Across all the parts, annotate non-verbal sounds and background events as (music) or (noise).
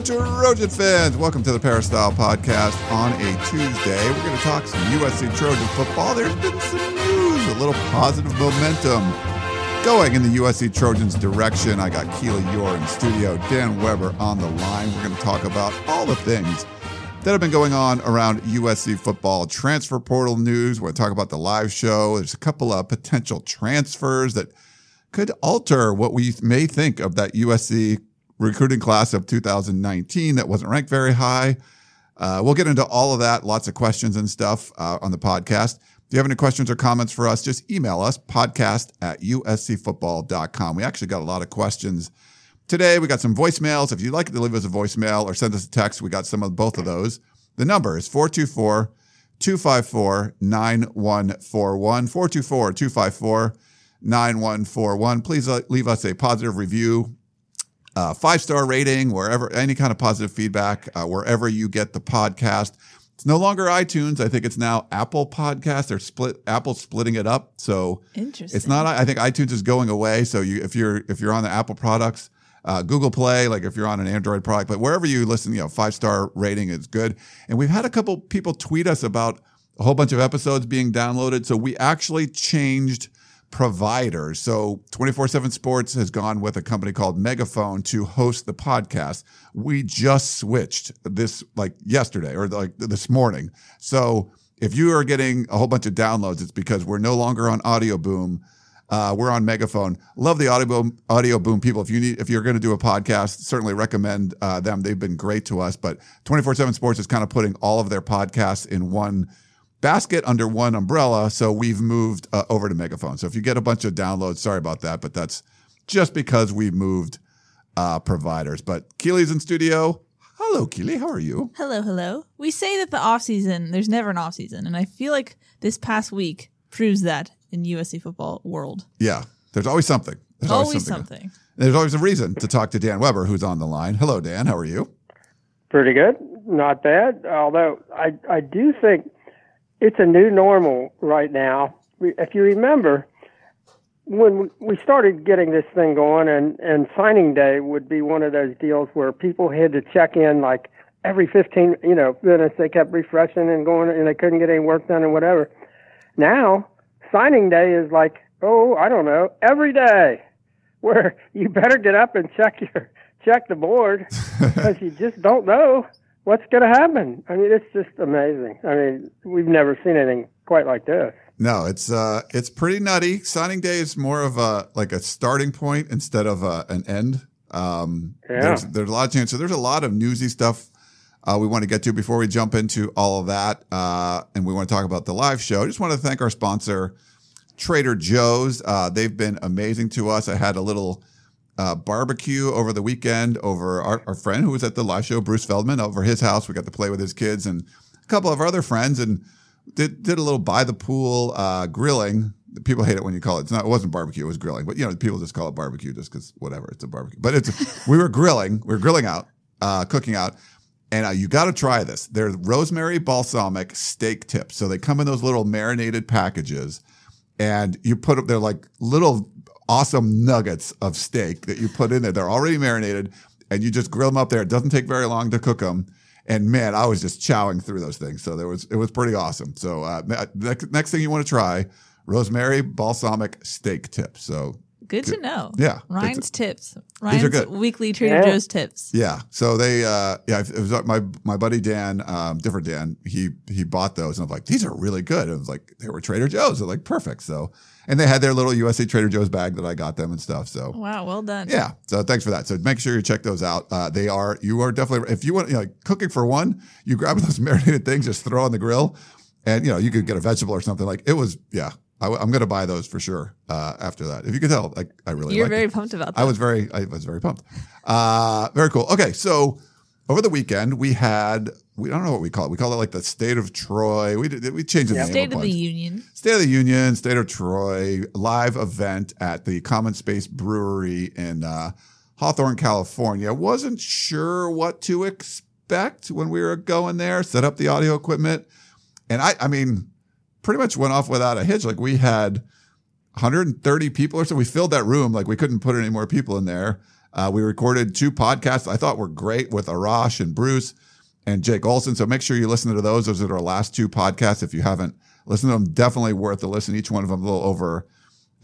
Trojan fans. Welcome to the Peristyle Podcast on a Tuesday. We're going to talk some USC Trojan football. There's been some news, a little positive momentum going in the USC Trojans direction. I got Keely Eure in studio, Dan Weber on the line. We're going to talk about all the things that have been going on around USC football. Transfer portal news. We're going to talk about the live show. There's a couple of potential transfers that could alter what we may think of that USC recruiting class of 2019 that wasn't ranked very high. Uh, we'll get into all of that, lots of questions and stuff uh, on the podcast. If you have any questions or comments for us, just email us podcast at uscfootball.com. We actually got a lot of questions today. We got some voicemails. If you'd like to leave us a voicemail or send us a text, we got some of both of those. The number is 424 254 9141. 424 254 9141. Please uh, leave us a positive review, uh, five star rating, wherever, any kind of positive feedback, uh, wherever you get the podcast. It's no longer iTunes. I think it's now Apple Podcast. They're split. Apple's splitting it up, so Interesting. it's not. I think iTunes is going away. So you, if you're if you're on the Apple products, uh, Google Play, like if you're on an Android product, but wherever you listen, you know, five star rating is good. And we've had a couple people tweet us about a whole bunch of episodes being downloaded. So we actually changed providers. So 24 7 Sports has gone with a company called Megaphone to host the podcast. We just switched this like yesterday or like this morning. So if you are getting a whole bunch of downloads, it's because we're no longer on Audio Boom. Uh, we're on Megaphone. Love the audio boom, audio boom people. If you need, if you're going to do a podcast, certainly recommend uh, them. They've been great to us. But 24 7 Sports is kind of putting all of their podcasts in one basket under one umbrella. So we've moved uh, over to Megaphone. So if you get a bunch of downloads, sorry about that, but that's just because we've moved uh, providers. But Keely's in studio. Hello, Keely. How are you? Hello, hello. We say that the off season, there's never an off season, and I feel like this past week proves that in USC football world. Yeah, there's always something. There's Always, something. There's always a reason to talk to Dan Weber, who's on the line. Hello, Dan. How are you? Pretty good, not bad. Although I I do think it's a new normal right now. If you remember, when we started getting this thing going, and and signing day would be one of those deals where people had to check in like every 15 you know minutes. They kept refreshing and going, and they couldn't get any work done and whatever. Now signing day is like oh I don't know every day, (laughs) where you better get up and check your check the board (laughs) because you just don't know what's going to happen. I mean, it's just amazing. I mean, we've never seen anything quite like this. No, it's uh, it's pretty nutty. Signing day is more of a like a starting point instead of a, an end. Um, Yeah. There's there's a lot of chance. So there's a lot of newsy stuff uh, we want to get to before we jump into all of that, uh, and we want to talk about the live show. I just want to thank our sponsor, Trader Joe's. Uh, they've been amazing to us. I had a little uh, barbecue over the weekend over our, our friend who was at the live show, Bruce Feldman, over his house. We got to play with his kids and a couple of our other friends and did did a little by the pool uh, grilling. People hate it when you call it. It's not. It wasn't barbecue. It was grilling. But you know, people just call it barbecue just because whatever. It's a barbecue. But it's (laughs) we were grilling. We were grilling out, uh, cooking out. And uh, you got to try this. They're rosemary balsamic steak tips. So they come in those little marinated packages, and you put them. They're like little awesome nuggets of steak that you put in there. They're already marinated, and you just grill them up there. It doesn't take very long to cook them. And man, I was just chowing through those things. So there was it was pretty awesome. So uh, next next thing you want to try, rosemary balsamic steak tips. So Good to know. Yeah. Ryan's tips. are Ryan's good. weekly Trader Yeah. Joe's tips. Yeah. So they, uh, yeah, it was my, my buddy Dan, um, different Dan, he, he bought those and I'm like, these are really good. And It was like, they were Trader Joe's. They're like, perfect. So, and they had their little USA Trader Joe's bag that I got them and stuff. So, Wow, well done. yeah. So thanks for that. So make sure you check those out. Uh, they are, you are definitely, if you want, you know, like cooking for one, you grab (laughs) those marinated things, just throw on the grill and, you know, you could get a vegetable or something like it was, yeah. I, am going to buy those for sure, uh, after that. If you could tell, like, I really You're very it. pumped about that. I was very, I was very pumped. Uh, very cool. Okay, so over the weekend we had we don't know what we call it. We call it like the state of Troy. We did, we changed the name. State of the. Union. State of the Union, State of Troy live event at the Common Space Brewery in uh, Hawthorne, California. Wasn't sure what to expect when we were going there. Set up the audio equipment, and I, I mean, pretty much went off without a hitch. Like we had 130 people or so. We filled that room. Like we couldn't put any more people in there. Uh, we recorded two podcasts I thought were great with Arash and Bruce and Jake Olson. So make sure you listen to those. Those are our last two podcasts. If you haven't listened to them, definitely worth the listen. Each one of them a little over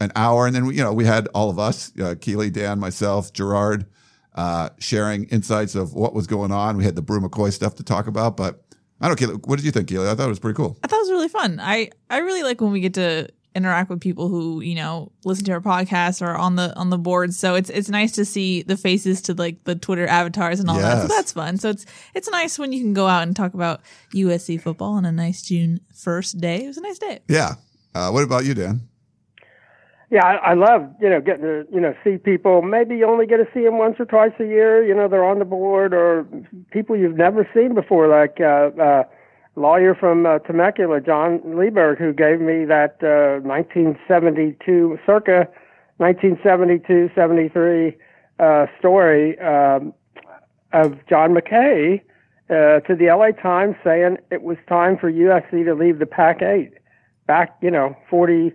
an hour. And then, we, you know, we had all of us, uh, Keely, Dan, myself, Gerard, uh, sharing insights of what was going on. We had the Bru McCoy stuff to talk about, but I don't Keely, what did you think, Keely? I thought it was pretty cool. I thought it was really fun. I I really like when we get to interact with people who you know listen to our podcast or on the on the board. So it's it's nice to see the faces to like the Twitter avatars and all that. So that's fun. So it's it's nice when you can go out and talk about USC football on a nice June first day. It was a nice day. Yeah. Uh, what about you, Dan? Yeah, I, I love you know getting to you know see people. Maybe you only get to see them once or twice a year. You know they're on the board or people you've never seen before, like uh, uh, lawyer from uh, Temecula, John Lieberg, who gave me that uh, 1972 circa 1972 73 uh, story um, of John McKay uh, to the LA Times saying it was time for USC to leave the Pac-8 back, you know, 40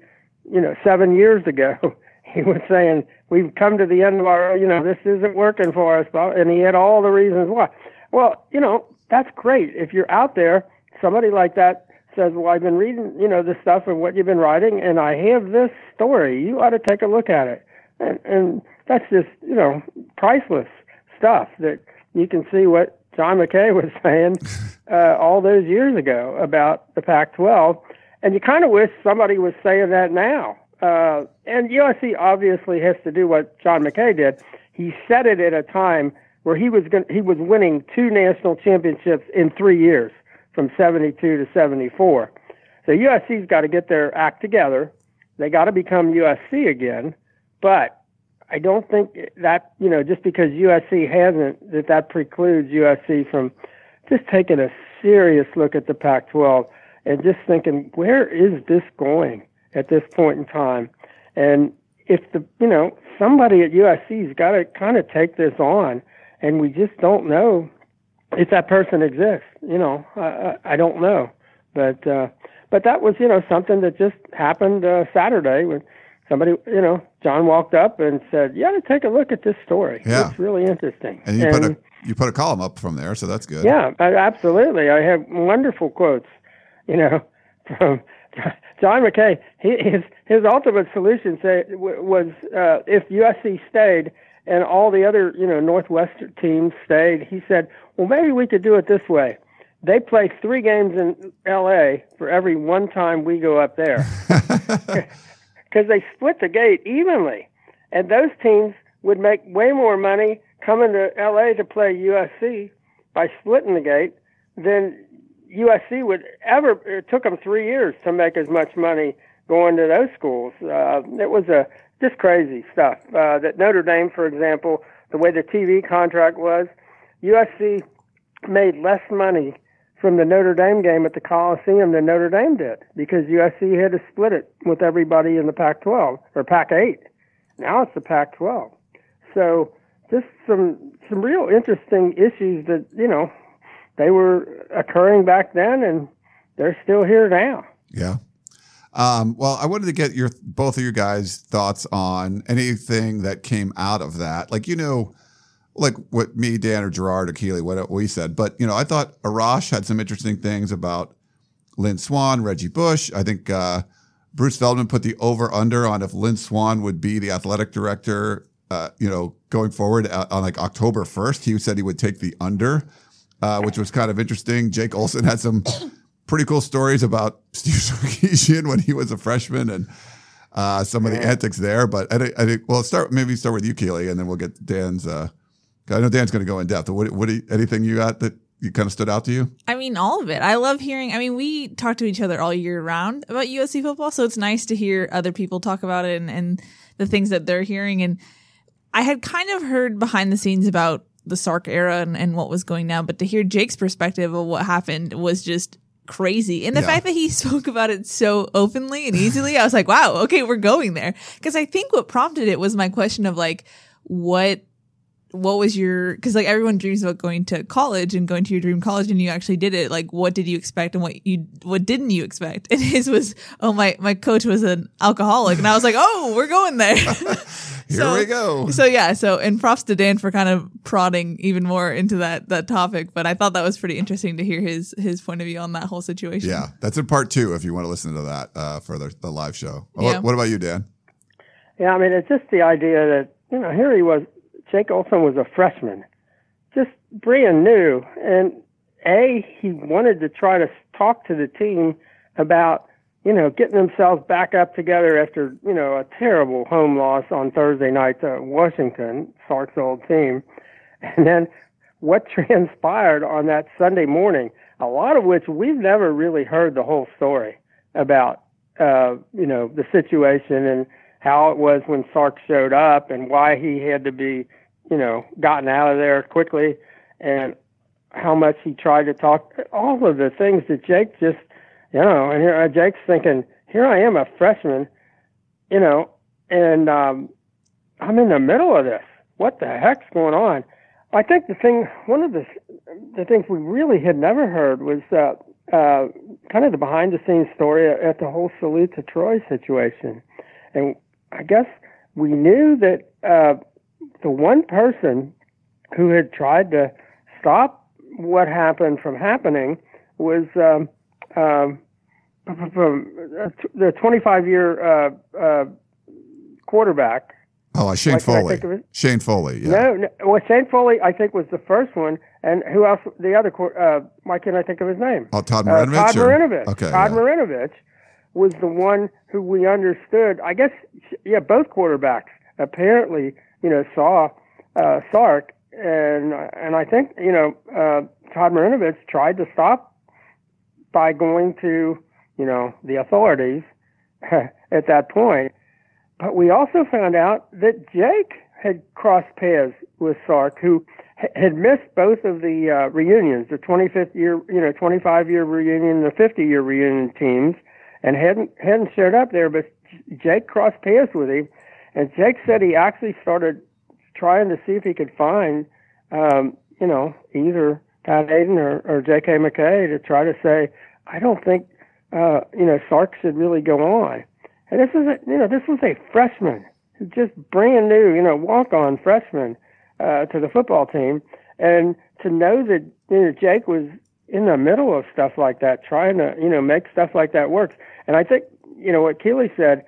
you know, seven years ago, (laughs) he was saying, we've come to the end of our, you know, this isn't working for us. And he had all the reasons why. Well, you know, that's great. If you're out there, somebody like that says, well, I've been reading, you know, this stuff and what you've been writing, and I have this story. You ought to take a look at it. And, and that's just, you know, priceless stuff that you can see what John McKay was (laughs) saying (laughs) uh, all those years ago about the Pac-12 and you kind of wish somebody was saying that now. Uh, and USC obviously has to do what John McKay did. He said it at a time where he was going he was winning two national championships in three years, from '72 to '74. So USC's got to get their act together. They got to become USC again. But I don't think that you know just because USC hasn't that that precludes USC from just taking a serious look at the Pac-12 and just thinking, where is this going at this point in time? And if the, you know, somebody at USC's got to kind of take this on, and we just don't know if that person exists. You know, I, I, don't know, but uh, but that was, you know, something that just happened uh, Saturday when somebody, you know, John walked up and said, "You got to take a look at this story. Yeah. It's really interesting." And you put a you put a column up from there, so that's good. Yeah, absolutely. I have wonderful quotes, you know, from John McKay. He, his his ultimate solution say, was uh, if USC stayed and all the other you know Northwestern teams stayed. He said, well, maybe we could do it this way. They play three games in L.A. for every one time we go up there, (laughs) because they split the gate evenly, and those teams would make way more money coming to L.A. to play USC by splitting the gate than USC would ever. It took them three years to make as much money going to those schools. Uh, it was a just crazy stuff. Uh, that Notre Dame, for example, the way the TV contract was, USC made less money from the Notre Dame game at the Coliseum than Notre Dame did because USC had to split it with everybody in the Pac-12 or Pac-8. Now it's the Pac-12. So just some some real interesting issues that you know they were occurring back then, and they're still here now. Yeah. Um, well, I wanted to get your both of you guys' thoughts on anything that came out of that. Like, you know, like what me, Dan, or Gerard or Keely, what we said. But, you know, I thought Arash had some interesting things about Lynn Swann, Reggie Bush. I think uh, Bruce Feldman put the over under on if Lynn Swann would be the athletic director, uh, you know, going forward uh, on like October 1st. He said he would take the under, uh, which was kind of interesting. Jake Olson had some pretty cool stories about (laughs) Steve Sarkisian when he was a freshman and uh, some of the antics there. But I, think- I think, well, start maybe start with you, Keely, and then we'll get Dan's. Uh, I know Dan's going to go in depth. What, what, you- anything you got that you kind of stood out to you? I mean, all of it. I love hearing. I mean, we talk to each other all year round about USC football, so it's nice to hear other people talk about it and, and the things that they're hearing. And I had kind of heard behind the scenes about the Sark era and, and what was going down, but to hear Jake's perspective of what happened was just crazy. And the Yeah. fact that he (laughs) spoke about it so openly and easily, I was like, wow, okay, we're going there. Because I think what prompted it was my question of like, what what was your because like everyone dreams about going to college and going to your dream college and you actually did it like what did you expect and what you what didn't you expect (laughs) and his was oh my my coach was an alcoholic and i was like oh we're going there (laughs) Here we go. so yeah so and props to dan for kind of prodding even more into that that topic but i thought that was pretty interesting to hear his his point of view on that whole situation Yeah, that's in part two if you want to listen to that uh, for the, the live show. What- Yeah. What, about you, Dan? Yeah, I mean, it's just the idea that, you know, here he was, Jake Olson was a freshman, just brand new. And A, he wanted to try to talk to the team about, you know, getting themselves back up together after, you know, a terrible home loss on Thursday night to Washington, Sark's old team. (laughs) And then what (laughs) transpired on that Sunday morning, a lot of which we've never really heard the whole story about, uh, you know, the situation and how it was when Sark showed up and why he had to be, you know, gotten out of there quickly and how much he tried to talk, all of the things that Jake just, you know, and here uh, Jake's thinking, here I am, a freshman, you know, and um, I'm in the middle of this. What the heck's going on? I think the thing, one of the the things we really had never heard was uh, uh, kind of the behind the scenes story at the whole salute to Troy situation, and I guess we knew that uh, the one person who had tried to stop what happened from happening was um, um, from uh, the 25 year uh, uh, quarterback. Oh, uh, Shane Foley. think of it? Shane Foley. Yeah. No, no, well, Shane Foley, I think, was the first one, and who else? The other, uh, why can't I think of his name? Oh, Todd Uh, Marinovich. Todd or- Marinovich. Okay. Todd yeah. Marinovich was the one who we understood. I guess, yeah, both quarterbacks apparently, you know, saw uh, Sark, and and I think you know uh, Todd Marinovich tried to stop by going to you know the authorities (laughs) at that point. But we also found out that Jake had crossed paths with Sark, who had missed both of the uh, reunions, the 25th year, you know, 25 year reunion, the 50 year reunion teams, and hadn't hadn't showed up there. But Jake crossed paths with him, and Jake said he actually started trying to see if he could find, um, you know, either Pat Haden or, or J.K. McKay to try to say, I don't think, uh, you know, Sark should really go on. And this is, a, you know, this was a freshman, just brand new, you know, walk-on freshman uh, to the football team, and to know that you know Jake was in the middle of stuff like that, trying to, you know, make stuff like that work. And I think, you know, what Keely said,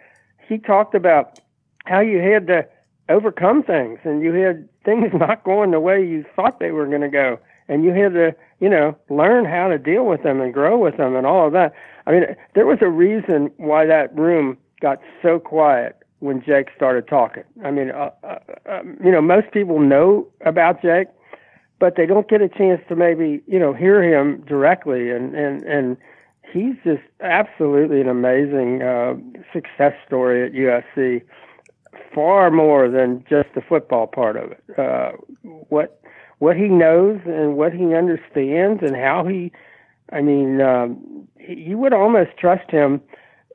he talked about how you had to overcome things, and you had things (laughs) not going the way you thought they were going to go, and you had to, you know, learn how to deal with them and grow with them and all of that. I mean, there was a reason why that room got so quiet when Jake started talking. I mean, uh, uh, um, you know, most people know about Jake, but they don't get a chance to maybe, you know, hear him directly. And, and, and he's just absolutely an amazing uh, success story at USC, far more than just the football part of it. Uh, what, what he knows and what he understands and how he, I mean, um, you would almost trust him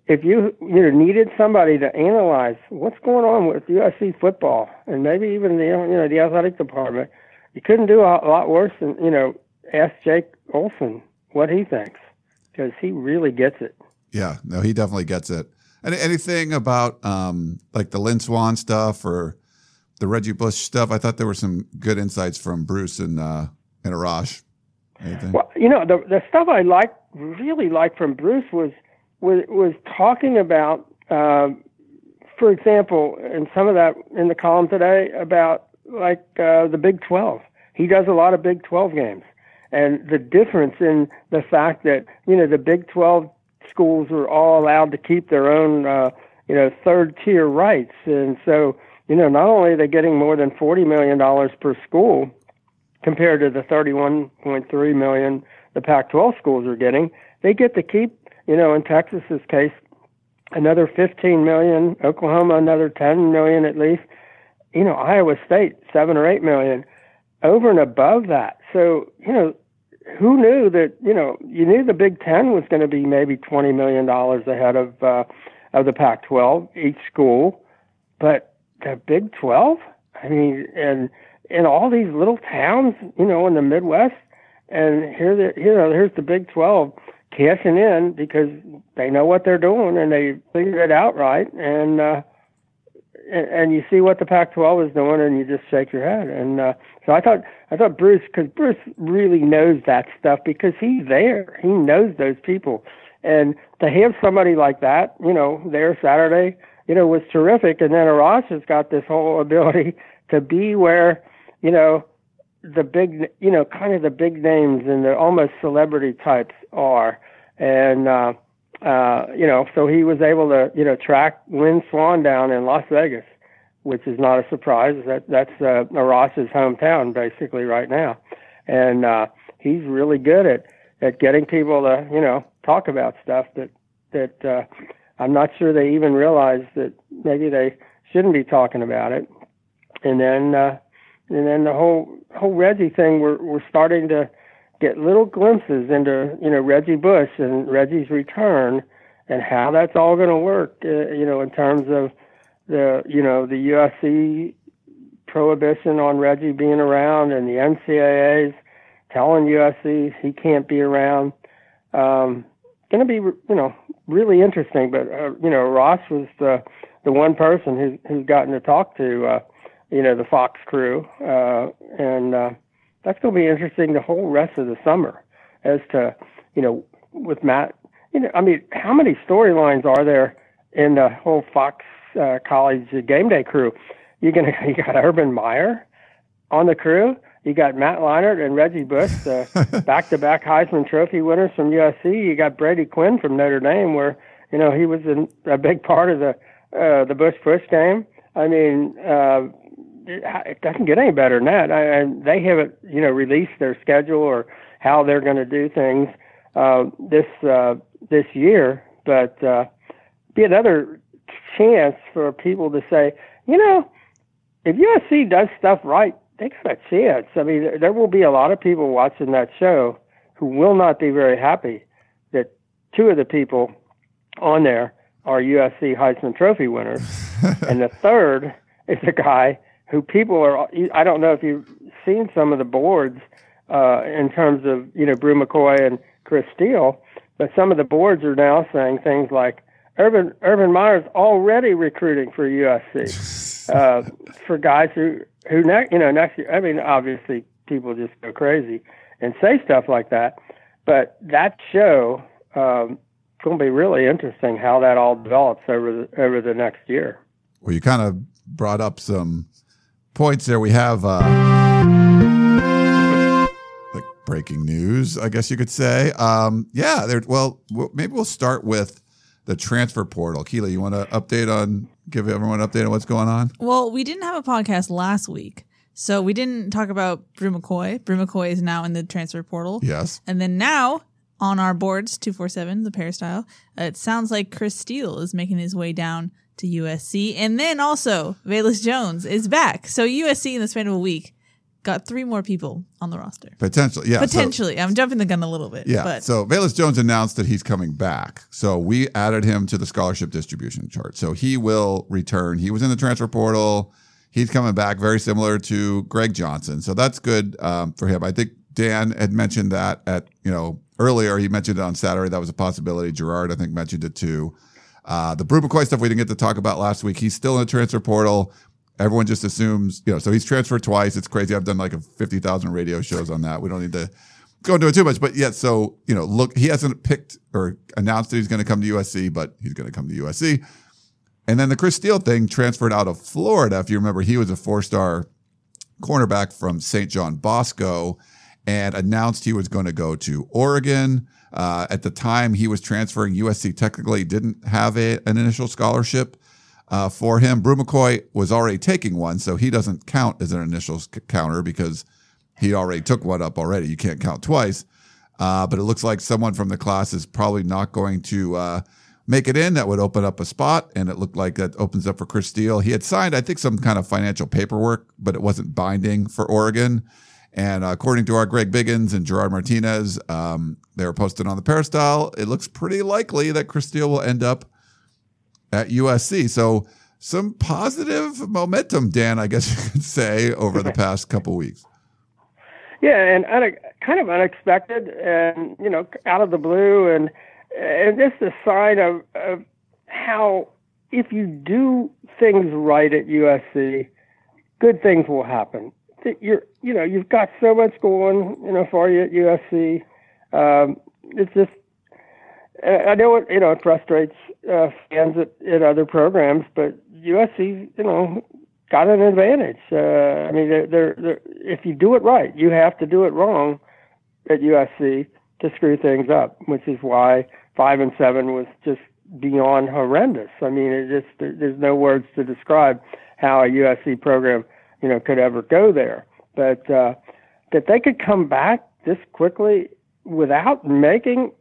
if you you know needed somebody to analyze what's going on with USC football and maybe even the you know the athletic department, you couldn't do a, lot worse than you know ask Jake Olson what he thinks because he really gets it. Yeah, no, he definitely gets it. And anything about um, like the Lynn Swann stuff or the Reggie Bush stuff? I thought there were some good insights from Bruce and uh, and Arash. Anything? Well, you know the the stuff I liked really liked from Bruce was was was talking about, um, for example, and some of that in the column today about like uh, the Big Twelve. He does a lot of Big Twelve games, and the difference in the fact that you know the Big Twelve schools are all allowed to keep their own uh, you know third tier rights, and so you know not only are they getting more than forty million dollars per school compared to the 31.3 million the Pac-12 schools are getting, they get to keep, you know, in Texas's case, another 15 million, Oklahoma another 10 million at least, you know, Iowa State seven or eight million. over and above that. So, you know, who knew that, you know, you knew the Big Ten was going to be maybe $20 million ahead of, uh, of the Pac 12, each school, but the Big 12? I mean, and in all these little towns, you know, in the Midwest, and here, the, you know, here's the Big 12 cashing in because they know what they're doing and they figured it out right. And, uh, and, and you see what the Pac-12 is doing, and you just shake your head. And uh, so I thought, I thought Bruce, because Bruce really knows that stuff because he's there. He knows those people, and to have somebody like that, you know, there Saturday, you know, was terrific. And then Ross has got this whole (laughs) ability to be where, you know, the big, you know, kind of the big names and the almost celebrity types are, and. uh uh, you know, so he was able to, you know, track Lynn Swann down in Las Vegas, which is not a surprise. That that's uh, Ross's hometown basically right now, and uh, he's really good at at getting people to, you know, talk about stuff that that uh, I'm not sure they even realize that maybe they shouldn't be talking about it. And then uh, and then the whole whole Reggie thing, we're we're starting to get little glimpses into you know Reggie Bush and Reggie's return and how that's all going to work. Uh, you know, in terms of the you know the USC prohibition on Reggie being around and the NCAA's telling USC he can't be around. Um, going to be you know really interesting. But uh, you know Ross was the the one person who's who's gotten to talk to uh, you know the Fox crew uh, and. Uh, that's going to be interesting the whole rest of the summer as to, you know, with Matt, you know, I mean, how many storylines are there in the whole Fox uh, College game day crew? You're gonna (laughs) you got Urban Meyer on the crew. You got Matt Leinart and Reggie Bush, the (laughs) back-to-back Heisman Trophy winners from USC. You got Brady Quinn from Notre Dame, where you know he was in, a big part of the uh, the Bush push game. I mean, uh, it doesn't get any better than that. I, I, they haven't, you know, released their schedule or how they're going to do things uh, this uh, this year, but uh, be another chance for people to say, you know, if USC does stuff right, they got a chance. I mean, there will be a lot of people watching that show who will not be very happy that two of the people on there are USC Heisman Trophy winners, (laughs) and the third is a guy who people are. I don't know if you've seen some of the boards uh, in terms of you know Bru McCoy and Chris Steele, but some of the boards are now saying things like Urban Urban Meyer's already recruiting for USC (laughs) uh, for guys who who ne- you know next year. I mean, obviously people just go crazy and say stuff like that, but that show. Um, it's going to be really interesting how that all develops over the, over the next year. Well, you kind of brought up some points there. We have uh, like breaking news, I guess you could say. Um, yeah, there. Well, maybe we'll start with the transfer portal. Keely, you want to update on, give everyone an update on what's going on? Well, we didn't have a podcast last week. So we didn't talk about Bru McCoy. Bru McCoy is now in the transfer portal. Yes. And then now on our boards, 247, the peristyle, uh, it sounds like Chris Steele is making his way down to USC. And then also, Velus Jones is back. So USC in the span of a week got three more people on the roster. Potentially, yeah. Potentially. So, I'm jumping the gun a little bit. Yeah. But. So Velus Jones announced that he's coming back. So we added him to the scholarship distribution chart. So he will return. He was in the transfer portal. He's coming back, very similar to Greg Johnson. So that's good um, for him. I think Dan had mentioned that at, you know, earlier. He mentioned it on Saturday. That was a possibility. Gerard, I think, mentioned it too. Uh, the Bru McCoy stuff we didn't get to talk about last week. He's still in the transfer portal. Everyone just assumes, you know, so he's transferred twice. It's crazy. I've done like a 50,000 radio shows on that. We don't need to go into it too much, but yet, so, you know, look, he hasn't picked or announced that he's going to come to USC, but he's going to come to USC. And then the Chris Steele thing transferred out of Florida. If you remember, he was a four star cornerback from St. John Bosco and announced he was going to go to Oregon. Uh, at the time he was transferring, USC technically didn't have a, an initial scholarship uh, for him. Bru McCoy was already taking one, so he doesn't count as an initial counter because he already took one up already. You can't count twice. Uh, but it looks like someone from the class is probably not going to uh, make it in, that would open up a spot, and it looked like that opens up for Chris Steele. He had signed, I think, some kind of financial paperwork, but it wasn't binding for Oregon. And according to our Greg Biggins and Gerard Martinez, um, they were posted on the Peristyle. It looks pretty likely that Chris Steele will end up at USC. So some positive momentum, Dan, I guess (laughs) you could say, over the past couple weeks. Yeah, and kind of unexpected, and you know, out of the blue, and and just a sign of, of how if you do things right at USC, good things will happen. You're, you know, you've got so much going, you know, for you at USC. Um, it's just, I know it, you know, it frustrates uh, fans at, at other programs, but USC, you know, got an advantage. Uh, I mean, they're, they're, they're, if you do it right, you have to do it wrong at USC to screw things up, which is why five and seven was just beyond horrendous. I mean, it just there, there's no words to describe how a USC program, you know, could ever go there. But uh, that they could come back this quickly without making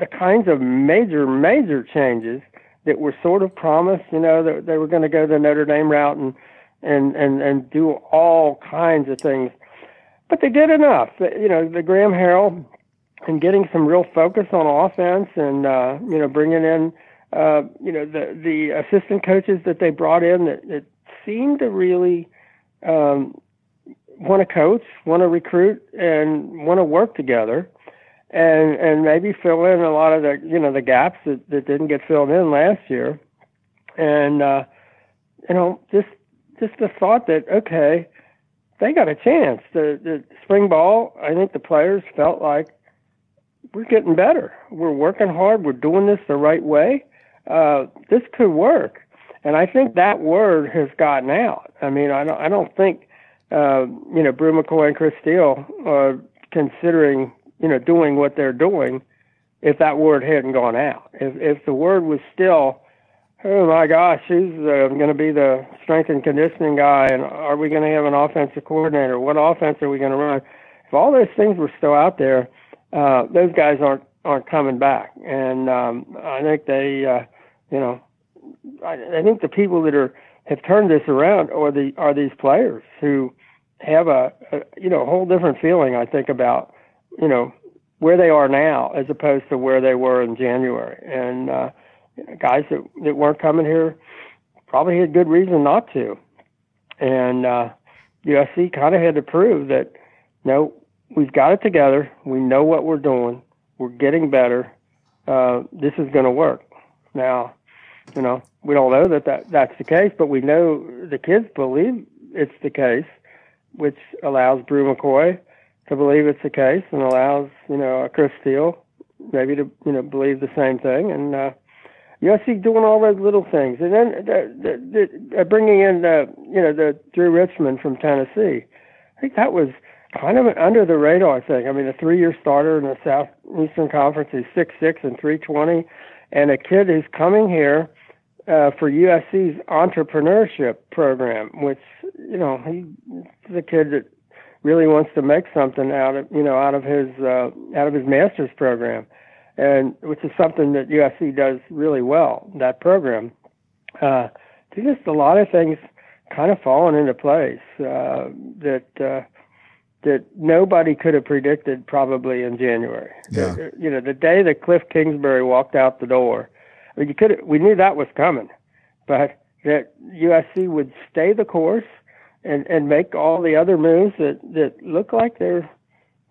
the kinds of major, major changes that were sort of promised. You know, that they were going to go the Notre Dame route and and and and do all kinds of things. But they did enough. You know, the Graham Harrell and getting some real focus on offense and uh, you know bringing in uh, you know the the assistant coaches that they brought in that, that seemed to really um, want to coach, want to recruit, and want to work together, and and maybe fill in a lot of the you know the gaps that, that didn't get filled in last year, and uh, you know just just the thought that okay, they got a chance. The the spring ball, I think the players felt like we're getting better. We're working hard. We're doing this the right way. Uh, this could work, and I think that word has gotten out. I mean, I don't I don't think uh, you know Bru McCoy and Chris Steele are considering you know doing what they're doing if that word hadn't gone out. If if the word was still oh my gosh, who's uh, going to be the strength and conditioning guy? And are we going to have an offensive coordinator? What offense are we going to run? If all those things were still out there, uh, those guys aren't aren't coming back. And um, I think they, uh, you know, I, I think the people that are have turned this around are the are these players who have a, a you know a whole different feeling. I think about you know where they are now as opposed to where they were in January. And uh, guys that, that weren't coming here probably had good reason not to. And uh, USC kind of had to prove that, no, we've got it together. We know what we're doing. We're getting better. Uh, this is going to work. Now, you know, we don't know that, that that's the case, but we know the kids believe it's the case, which allows Bru McCoy to believe it's the case and allows, you know, Chris Steele maybe to, you know, believe the same thing. And, uh, you USC doing all those little things, and then the, the, the, uh, bringing in the you know the Drew Richmond from Tennessee. I think that was kind of an under the radar thing. I mean, a three-year starter in the Southeastern Conference is six six and three twenty, and a kid who's coming here uh, for USC's entrepreneurship program, which you know he's a kid that really wants to make something out of you know out of his uh, out of his master's program and which is something that USC does really well. That program, uh, there's just a lot of things kind of falling into place uh, that uh, that nobody could have predicted probably in January. Yeah. Uh, you know, the day that Cliff Kingsbury walked out the door, I mean, you could we knew that was coming, but that USC would stay the course and and make all the other moves that that look like they're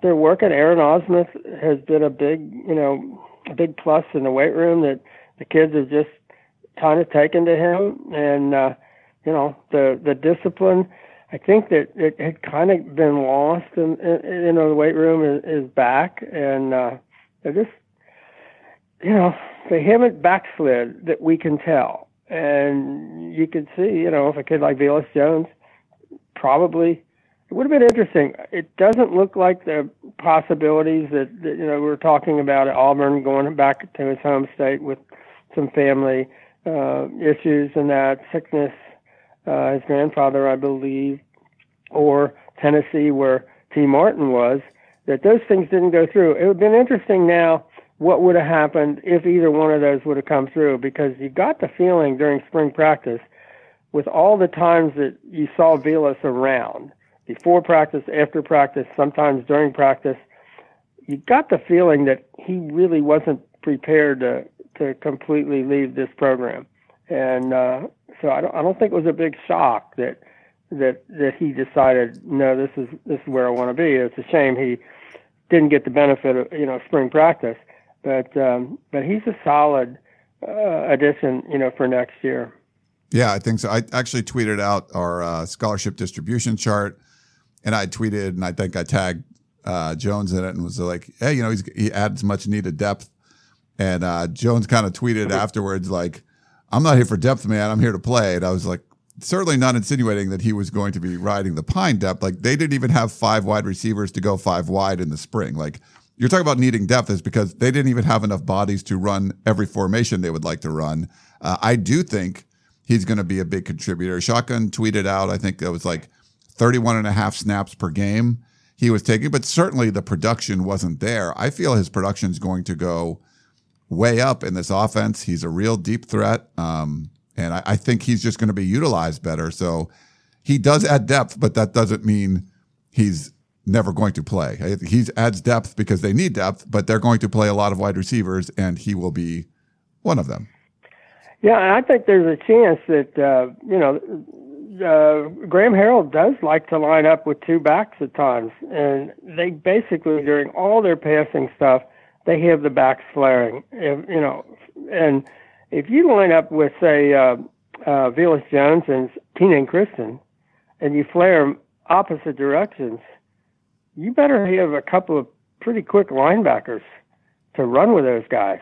they're working. Aaron Ausmus has been a big, you know, a big plus in the weight room that the kids have just kind of taken to him, and uh, you know, the the discipline. I think that it had kind of been lost, and you know, the weight room is, is back, and uh, they're just, you know, they haven't backslid that we can tell, and you can see, you know, if a kid like Velus Jones probably it would have been interesting. It doesn't look like the possibilities that, that you know we were talking about at Auburn going back to his home state with some family uh, issues and that sickness. Uh, his grandfather, I believe, or Tennessee, where Tee Martin was, that those things didn't go through. It would have been interesting now what would have happened if either one of those would have come through because you got the feeling during spring practice with all the times that you saw Velus around before practice, after practice, sometimes during practice, you got the feeling that he really wasn't prepared to to completely leave this program, and uh, so I don't I don't think it was a big shock that that that he decided no this is this is where I want to be. It's a shame he didn't get the benefit of you know spring practice, but um, but he's a solid uh, addition you know for next year. Yeah, I think so. I actually tweeted out our uh, scholarship distribution chart, and I tweeted, and I think I tagged uh, Jones in it, and was like, "Hey, you know, he adds much needed depth." And uh, Jones kind of tweeted afterwards, like, "I'm not here for depth, man. I'm here to play." And I was like, certainly not insinuating that he was going to be riding the pine depth. Like they didn't even have five wide receivers to go five wide in the spring. Like you're talking about needing depth is because they didn't even have enough bodies to run every formation they would like to run. Uh, I do think he's going to be a big contributor. Shotgun tweeted out, I think it was like 31 and a half snaps per game he was taking, but certainly the production wasn't there. I feel his production is going to go way up in this offense. He's a real deep threat. Um, and I, I think he's just going to be utilized better. So he does add depth, but that doesn't mean he's never going to play. He adds depth because they need depth, but they're going to play a lot of wide receivers, and he will be one of them. Yeah, I think there's a chance that uh, you know uh, Graham Harrell does like to line up with two backs at times, and they basically during all their passing stuff they have the backs flaring. If, you know, and if you line up with say uh, uh, Velus Jones and Kenan Christon, and you flare them opposite directions, you better have a couple of pretty quick linebackers to run with those guys,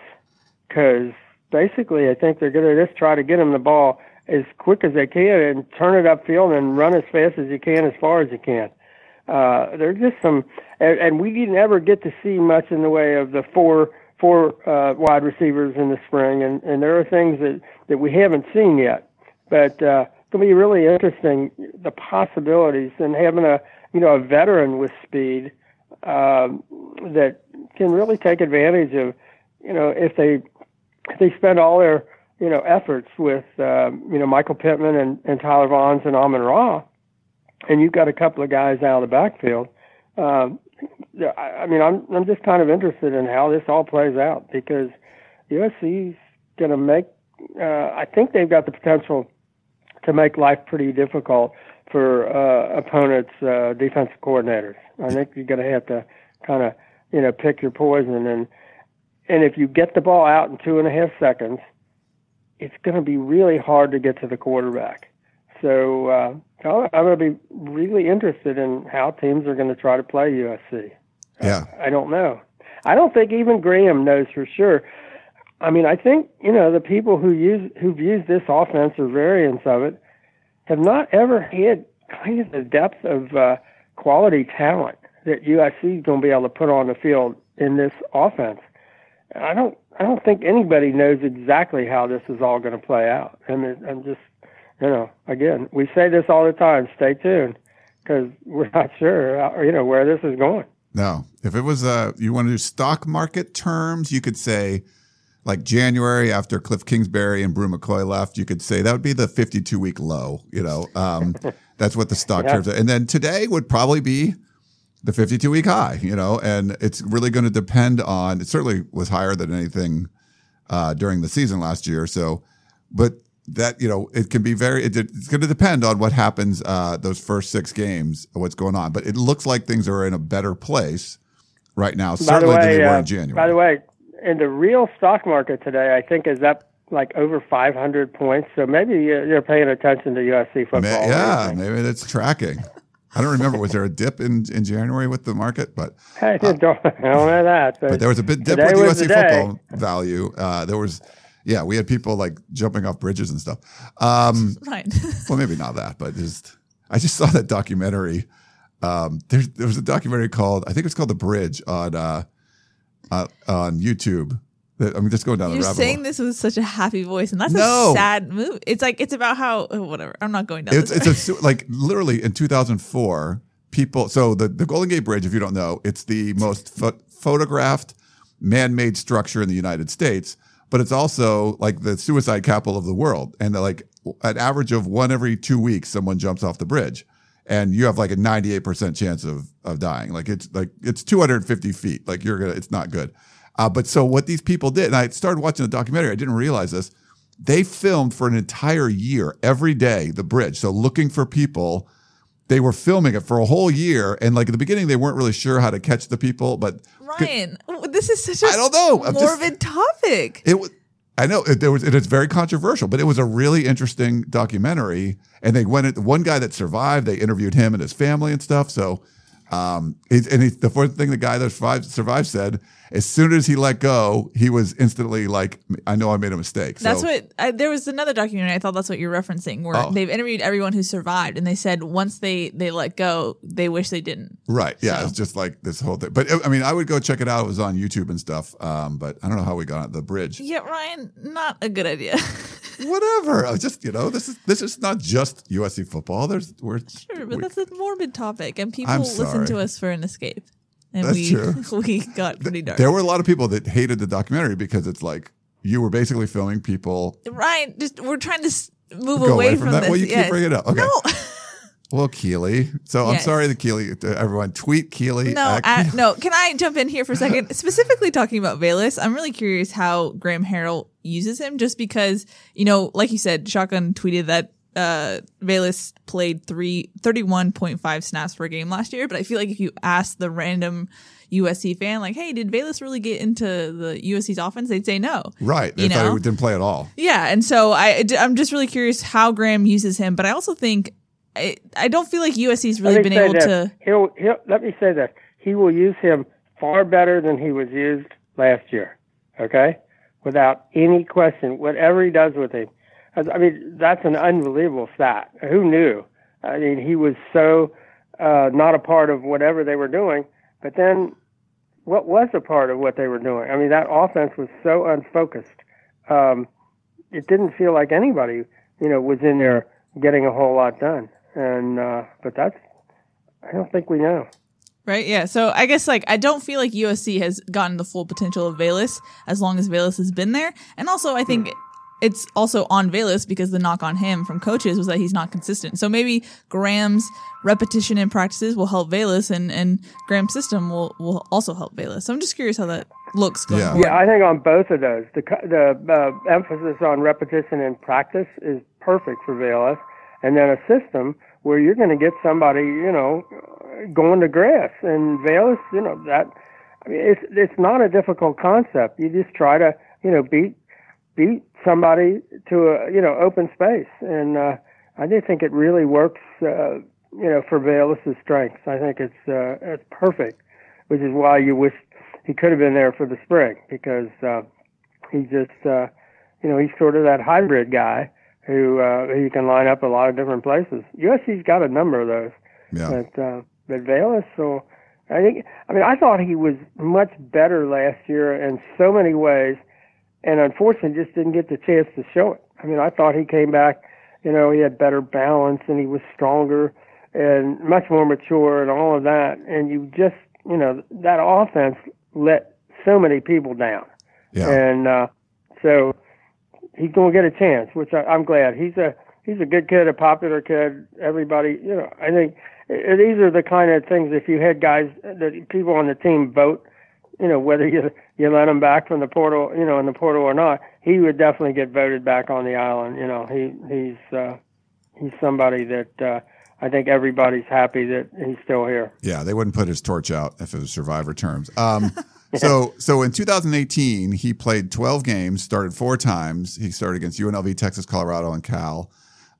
because basically I think they're going to just try to get them the ball as quick as they can and turn it upfield and run as fast as you can as far as you can. Uh, there's just some, and, and we didn't ever get to see much in the way of the four four uh, wide receivers in the spring, and, and there are things that, that we haven't seen yet. But uh, it's going to be really interesting the possibilities and having a you know a veteran with speed um, that can really take advantage of you know if they they spend all their you know efforts with um, you know Michael Pittman and, and Tyler Vaughns and Amon Ra, and you've got a couple of guys out of the backfield. Um, I mean, I'm I'm just kind of interested in how this all plays out because USC's going to make. Uh, I think they've got the potential to make life pretty difficult for uh, opponents' uh, defensive coordinators. I think you're going to have to kind of you know pick your poison and and if you get the ball out in two and a half seconds, it's going to be really hard to get to the quarterback. So uh, I'm going to be really interested in how teams are going to try to play USC. Yeah. I, I don't know. I don't think even Graham knows for sure. I mean, I think you know the people who use who've used this offense or variants of it have not ever had kind of the depth of uh, quality talent that USC is going to be able to put on the field in this offense. I don't. I don't think anybody knows exactly how this is all going to play out. I mean, I'm just you know, again, we say this all the time. Stay tuned because we're not sure, how, you know, where this is going. No, if it was uh, you want to do stock market terms, you could say like January after Cliff Kingsbury and Bru McCoy left, you could say that would be the 52 week low. You know, um, (laughs) that's what the stock yeah. terms. Are. And then today would probably be the 52 week high. You know, and it's really going to depend on. It certainly was higher than anything uh, during the season last year. So, but that you know it can be very it, it's going to depend on what happens uh, those first six games what's going on but it looks like things are in a better place right now certainly way, than they uh, were in january by the way in the real stock market today i think is up like over 500 points so maybe you're paying attention to usc football May, yeah maybe it's tracking I don't remember. Was there a dip in, in January with the market? But (laughs) uh, I, don't, I don't know that. But, but there was a bit dip with USC football value. Uh, there was yeah, we had people like jumping off bridges and stuff. Um, (laughs) right. (laughs) well, maybe not that, but just I just saw that documentary. Um, there, there was a documentary called I think it's called The Bridge on uh, uh, on YouTube. I'm just going down You're the rabbit saying hole. this with such a happy voice, and that's No. a sad movie. It's like it's about how oh, whatever. I'm not going down. It's it's a like literally in 2004, people. So the the Golden Gate Bridge, if you don't know, it's the most pho- photographed man-made structure in the United States, but it's also like the suicide capital of the world. And like an average of one every two weeks, someone jumps off the bridge. And you have like a 98% chance of, of dying. Like it's like, it's 250 feet. Like you're to, it's not good. Uh, but so what these people did, and I started watching the documentary, I didn't realize this. They filmed for an entire year, every day, the bridge. So looking for people they were filming it for a whole year and like at the beginning they weren't really sure how to catch the people but Ryan, this is such a I don't know. I'm just- morbid topic. it was I know it, there was it is very controversial, but it was a really interesting documentary. And they went at one guy that survived. They interviewed him and his family and stuff. So, um, and he, the first thing the guy that survived, survived said, as soon as he let go, he was instantly like, "I know I made a mistake." That's so, what I, there was another documentary. I thought that's what you're referencing, where Oh. they've interviewed everyone who survived, and they said once they they let go, they wish they didn't. Right. Yeah. So- It's just like this whole thing. But I mean, I would go check it out. It was on YouTube and stuff. Um, but I don't know how we got on the bridge. Yeah, Ryan, not a good idea. (laughs) Whatever. I just, you know, this is this is not just USC football. There's we're sure, but we- that's a morbid topic, and people listen to us for an escape, and That's we true. (laughs) we got pretty dark. there were a lot of people that hated the documentary because it's like you were basically filming people Right. just we're trying to s- move go away, from, that. this. Well, you yes. keep bringing it up. Okay. No, (laughs) Well, Keely. So I'm sorry, the Keely. uh, Everyone, tweet Keely. no, at no. Can I jump in here for a second? (laughs) Specifically talking about Velus, I'm really curious how Graham Harrell uses him, just because you know, like you said, Shotgun tweeted that uh Velus played three thirty one point five snaps per game last year, but I feel like if you ask the random USC fan, like, "Hey, did Velus really get into the USC's offense?" They'd say no. Right. They You thought know? he didn't play at all. Yeah, and so I I'm just really curious how Graham uses him, but I also think I, I don't feel like USC's really been able this. to. He'll, he'll, let me say this. He will use him far better than he was used last year. Okay? Without any question, whatever he does with him. I mean, that's an unbelievable stat. Who knew? I mean, he was so uh, not a part of whatever they were doing. But then, what was a part of what they were doing? I mean, that offense was so unfocused. Um, it didn't feel like anybody, you know, was in there getting a whole lot done. And uh, but that's I don't think we know. Right, yeah. So I guess like I don't feel like USC has gotten the full potential of Velus as long as Velus has been there, and also I think it's also on Velus because the knock on him from coaches was that he's not consistent. So maybe Graham's repetition in practices will help Velus, and and Graham's system will will also help Velus. So I'm just curious how that looks going Yeah. forward. Yeah, I think on both of those, the the uh, emphasis on repetition and practice is perfect for Velus, and then a system where you're going to get somebody, you know, going to grass and Velus, you know that. I mean, it's it's not a difficult concept. You just try to, you know, beat beat somebody to a you know open space, and uh, I do think it really works. Uh, you know, for Velus's strengths, I think it's uh, it's perfect, which is why you wish he could have been there for the spring because uh, he just uh, you know he's sort of that hybrid guy who uh, who can line up a lot of different places. USC's got a number of those, Yeah. but uh, but Velus, so I think I mean I thought he was much better last year in so many ways, and unfortunately just didn't get the chance to show it. I mean I thought he came back, you know, he had better balance and he was stronger and much more mature and all of that, and you just you know that offense let so many people down. Yeah. And uh, so he's going to get a chance, which I, I'm glad. He's a he's a good kid, a popular kid. Everybody, you know, I think these are the kind of things. If you had guys that people on the team vote, you know, whether you you let him back from the portal, you know, in the portal or not, he would definitely get voted back on the island. You know, he he's uh, he's somebody that uh, I think everybody's happy that he's still here. Yeah, they wouldn't put his torch out if it was survivor terms. Um, (laughs) so, so in 2018, he played 12 games, started four times. He started against UNLV, Texas, Colorado, and Cal.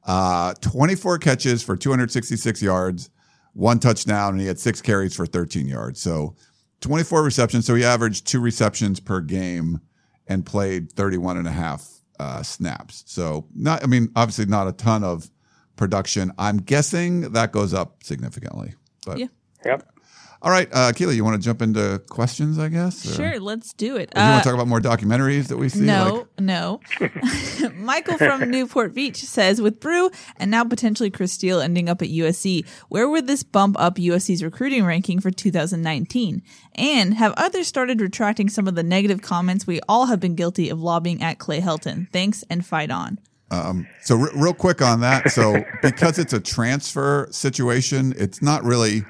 Uh, 24 catches for 266 yards, one touchdown, and he had six carries for 13 yards. So, 24 receptions. So he averaged two receptions per game and played 31 and a half uh, snaps. So, not, I mean, obviously not a ton of production. I'm guessing that goes up significantly. But Yeah. Yep. All right, uh, Keely, you want to jump into questions, I guess? Or- Sure, let's do it. Or do you Uh, want to talk about more documentaries that we see? no, Like, no. (laughs) (laughs) Michael from Newport Beach says, with Bru and now potentially Chris Steele ending up at USC, where would this bump up USC's recruiting ranking for 2019? And have others started retracting some of the negative comments we all have been guilty of lobbying at Clay Helton? Thanks and fight on. so, re- real quick on that. So, (laughs) because it's a transfer situation, it's not really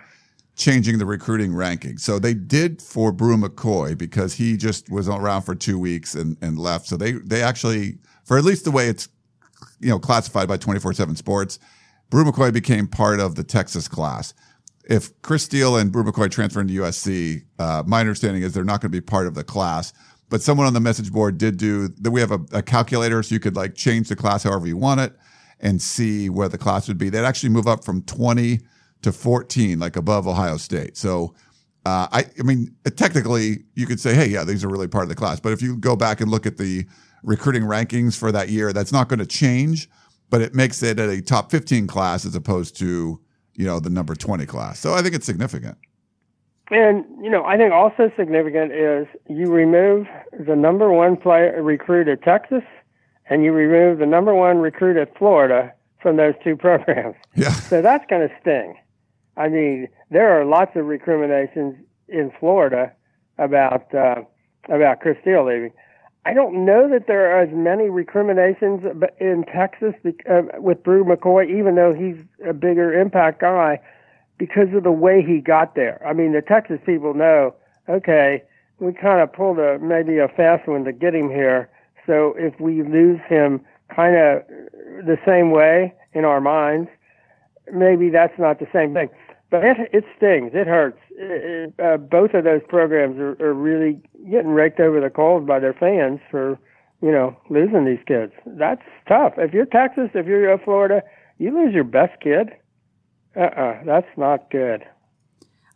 changing the recruiting ranking. So, they did for Bru McCoy because he just was around for two weeks and, and left. So, they, they actually, for at least the way it's you know classified by 24/7 Sports, Bru McCoy became part of the Texas class. If Chris Steele and Bru McCoy transfer into USC, uh, my understanding is they're not going to be part of the class. But someone on the message board did do that. We have a, a calculator, so you could like change the class however you want it and see where the class would be. They'd actually move up from 20 to 14, like above Ohio State. So uh, I, I mean, technically, you could say, hey, yeah, these are really part of the class. But if you go back and look at the recruiting rankings for that year, that's not going to change, but it makes it a top 15 class as opposed to, you know, the number 20 class. So I think it's significant. And you know, I think also significant is you remove the number one player recruit at Texas, and you remove the number one recruit at Florida from those two programs. Yeah. So that's going to sting. I mean, there are lots of recriminations in Florida about uh, about Chris Steele leaving. I don't know that there are as many recriminations in Texas uh, with Bru McCoy, even though he's a bigger impact guy, because of the way he got there. I mean, the Texas people know, okay, we kind of pulled a maybe a fast one to get him here. So if we lose him kind of the same way in our minds, maybe that's not the same thing. But it, it stings. It hurts. It, it, uh, both of those programs are, are really getting raked over the coals by their fans for, you know, losing these kids. That's tough. If you're Texas, if you're uh, Florida, you lose your best kid. Uh-uh, that's not good.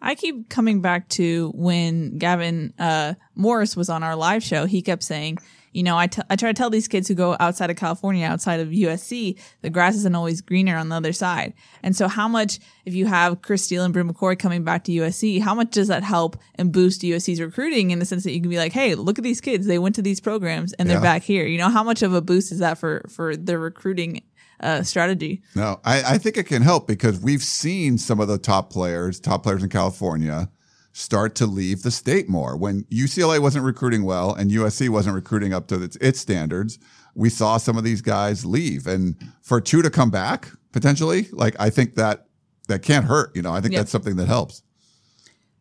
I keep coming back to when Gavin uh, Morris was on our live show. He kept saying, you know, I, t- I try to tell these kids who go outside of California, outside of USC, the grass isn't always greener on the other side. And so, how much, if you have Chris Steele and Bru McCoy coming back to USC, how much does that help and boost USC's recruiting in the sense that you can be like, hey, look at these kids, they went to these programs and they're back here. You know, how much of a boost is that for for their recruiting uh, strategy? No, I, I think it can help because we've seen some of the top players, top players in California, start to leave the state more. When UCLA wasn't recruiting well and USC wasn't recruiting up to its, its standards, we saw some of these guys leave. And for two to come back potentially, like I think that that can't hurt. You know, I think Yep. that's something that helps.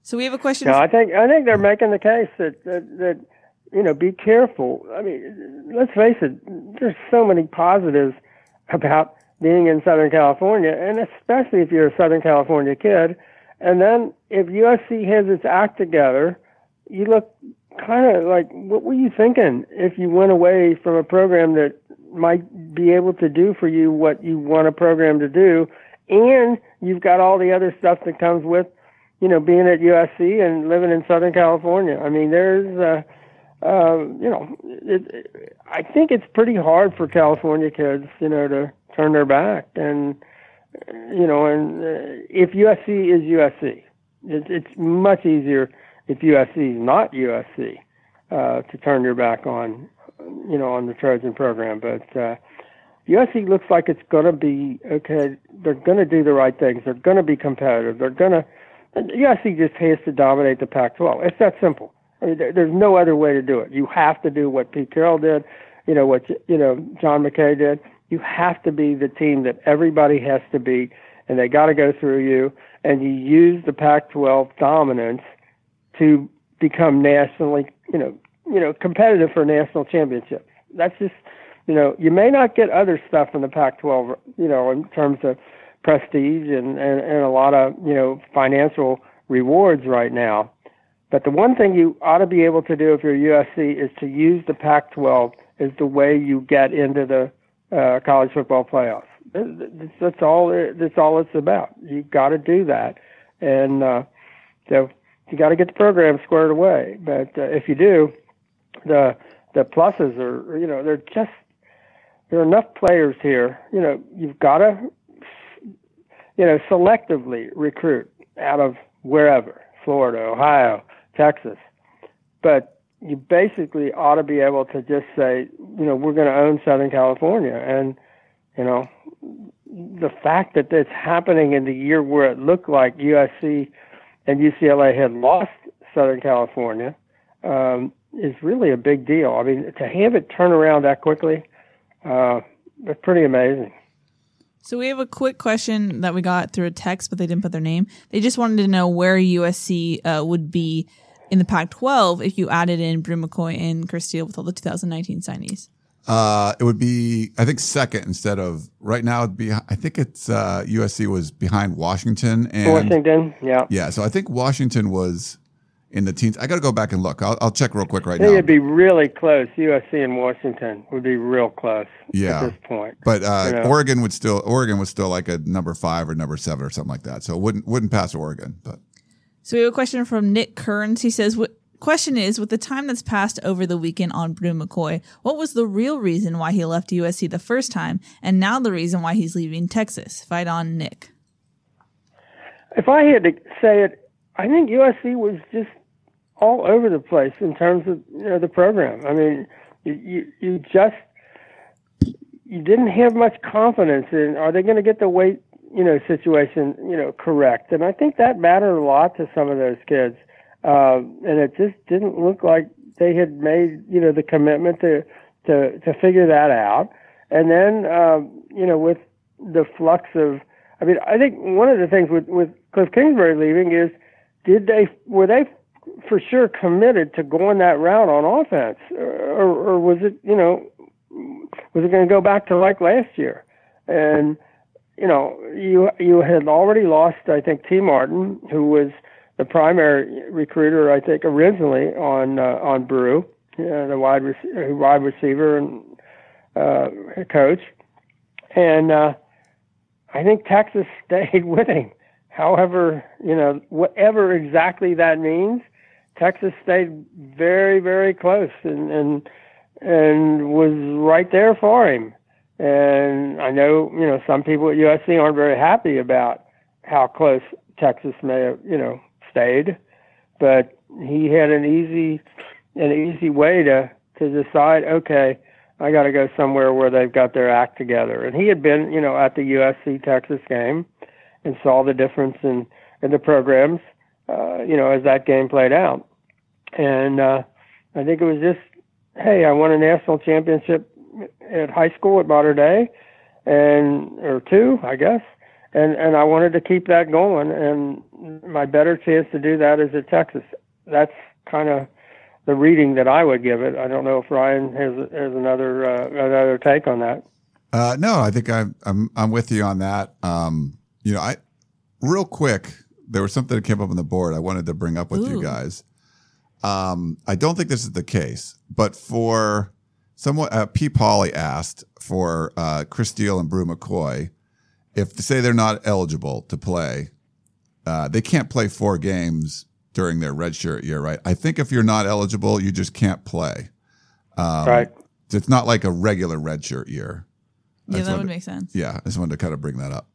So we have a question. No, I think I think they're making the case that, that that you know be careful. I mean, let's face it. There's so many positives about being in Southern California, and especially if you're a Southern California kid. And then if USC has its act together, you look kind of like what were you thinking if you went away from a program that might be able to do for you what you want a program to do, and you've got all the other stuff that comes with you know, being at USC and living in Southern California. I mean, there's, uh, uh, you know, it, it, I think it's pretty hard for California kids, you know, to turn their back. And, you know, and uh, if USC is USC, it, it's much easier if USC is not USC uh, to turn your back on, you know, on the Trojan program. But uh, USC looks like it's going to be okay. They're going to do the right things. They're going to be competitive. They're going to USC just has to dominate the Pac-12. It's that simple. I mean, there, there's no other way to do it. You have to do what Pete Carroll did, you know what you know John McKay did. You have to be the team that everybody has to be, and they got to go through you. And you use the Pac-12 dominance to become nationally, you know, you know, competitive for national championships. That's just, you know, you may not get other stuff in the Pac-12, you know, in terms of prestige and, and, and a lot of you know financial rewards right now. But the one thing you ought to be able to do if you're USC is to use the Pac-12 as the way you get into the uh, college football playoffs. That's, that's all. That's all it's about. You got to do that, and uh, so you got to get the program squared away. But uh, if you do, the the pluses are you know they're just there are enough players here. You know you've got to you know, selectively recruit out of wherever, Florida, Ohio, Texas. But you basically ought to be able to just say, you know, we're going to own Southern California. And, you know, the fact that it's happening in the year where it looked like USC and UCLA had lost Southern California um, is really a big deal. I mean, to have it turn around that quickly, uh, pretty amazing. So we have a quick question that we got through a text, but they didn't put their name. They just wanted to know where USC uh, would be in the Pac-12 if you added in Bru McCoy and Chris Steele with all the 2019 signees. Uh, it would be, I think, second instead of right now. It'd be, I think it's uh, USC was behind Washington and Washington, yeah, yeah. So I think Washington was in the teens. I got to go back and look. I'll, I'll check real quick right I think now. it'd be really close. USC and Washington would be real close Yeah. at this point. But uh, You know? Oregon would still Oregon was still like a number five or number seven or something like that. So it wouldn't wouldn't pass Oregon. But So we have a question from Nick Kearns. He says, "What question is with the time that's passed over the weekend on Bru McCoy, what was the real reason why he left USC the first time, and now the reason why he's leaving Texas?" Fight on, Nick. If I had to say it, I think USC was just all over the place in terms of you know the program. I mean, you you, you just you didn't have much confidence in are they going to get the weight you know situation you know correct, and I think that mattered a lot to some of those kids. Um, and it just didn't look like they had made you know the commitment to to to figure that out. And then um, you know with the flux of, I mean, I think one of the things with with Cliff Kingsbury leaving is did they were they for sure committed to going that route on offense, or, or was it you know was it going to go back to like last year? And you know you you had already lost I think Tee Martin who was the primary recruiter I think originally on uh, on Bru, uh, the wide rec- wide receiver and uh, coach, and uh, I think Texas (laughs) stayed with him. However, you know whatever exactly that means, Texas stayed very very close and and and was right there for him. And I know you know some people at USC aren't very happy about how close Texas may have you know stayed, but he had an easy an easy way to to decide. Okay, I got to go somewhere where they've got their act together. And he had been you know at the USC Texas game and saw the difference in in the programs. Uh, you know as that game played out, and uh, I think it was just hey, I won a national championship at high school at Mater Dei, and or two, I guess, and and I wanted to keep that going. And my better chance to do that is at Texas. That's kind of the reading that I would give it. I don't know if Ryan has has another uh, another take on that. uh, no, I think I'm I'm I'm with you on that. Um, you know, I real quick there was something that came up on the board I wanted to bring up with you guys. Um, I don't think this is the case, but for someone, uh, P. Polly asked for uh, Chris Steele and Bru McCoy if to say they're not eligible to play, uh, they can't play four games during their redshirt year, right? I think if you're not eligible, you just can't play. Um, right. It's not like a regular redshirt year. Yeah, that would it- make sense. Yeah, I just wanted to kind of bring that up.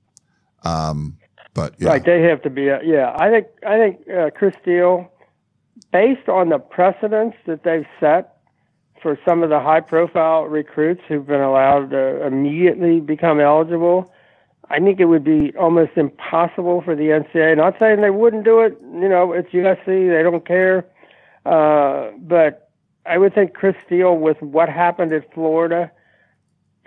Um, but yeah, Right, they have to be. Uh, yeah, I think I think uh, Chris Steele, based on the precedents that they've set for some of the high-profile recruits who've been allowed to immediately become eligible, I think it would be almost impossible for the NCAA. Not saying they wouldn't do it. You know, it's USC; they don't care. Uh, but I would think Chris Steele, with what happened at Florida,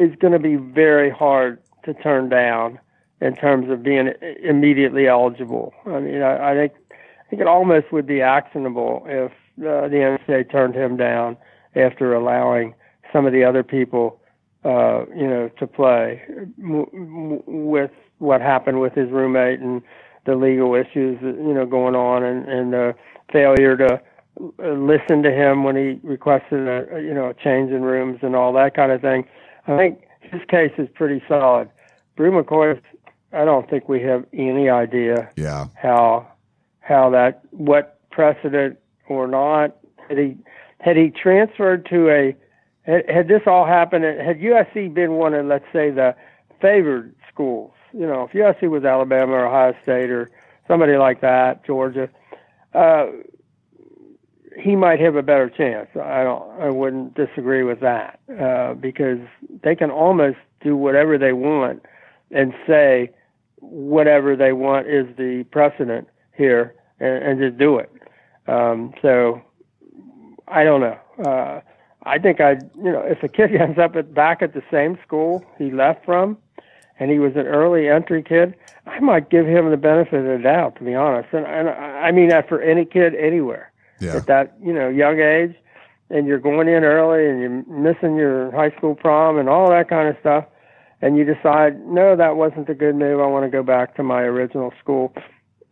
is going to be very hard to turn down in terms of being immediately eligible. I mean, I, I think I think it almost would be actionable if uh, the NCAA turned him down after allowing some of the other people, uh, you know, to play m- m- with what happened with his roommate and the legal issues, you know, going on and, and the failure to uh, listen to him when he requested a, you know, a change in rooms and all that kind of thing. I think his case is pretty solid. Bru McCoy, I don't think we have any idea yeah, how how that what precedent or not had he had he transferred to a had, this all happened had USC been one of let's say the favored schools you know if USC was Alabama or Ohio State or somebody like that, Georgia, uh, he might have a better chance. I don't. I wouldn't disagree with that uh, because they can almost do whatever they want and say whatever they want is the precedent here, and, and just do it. Um, so I don't know. Uh, I think I, you know, if a kid (laughs) ends up at, back at the same school he left from, and he was an early entry kid, I might give him the benefit of the doubt, to be honest. And, and I mean that for any kid anywhere Yeah. at that, you know, young age, and you're going in early and you're missing your high school prom and all that kind of stuff, and you decide, no, that wasn't a good move. I want to go back to my original school.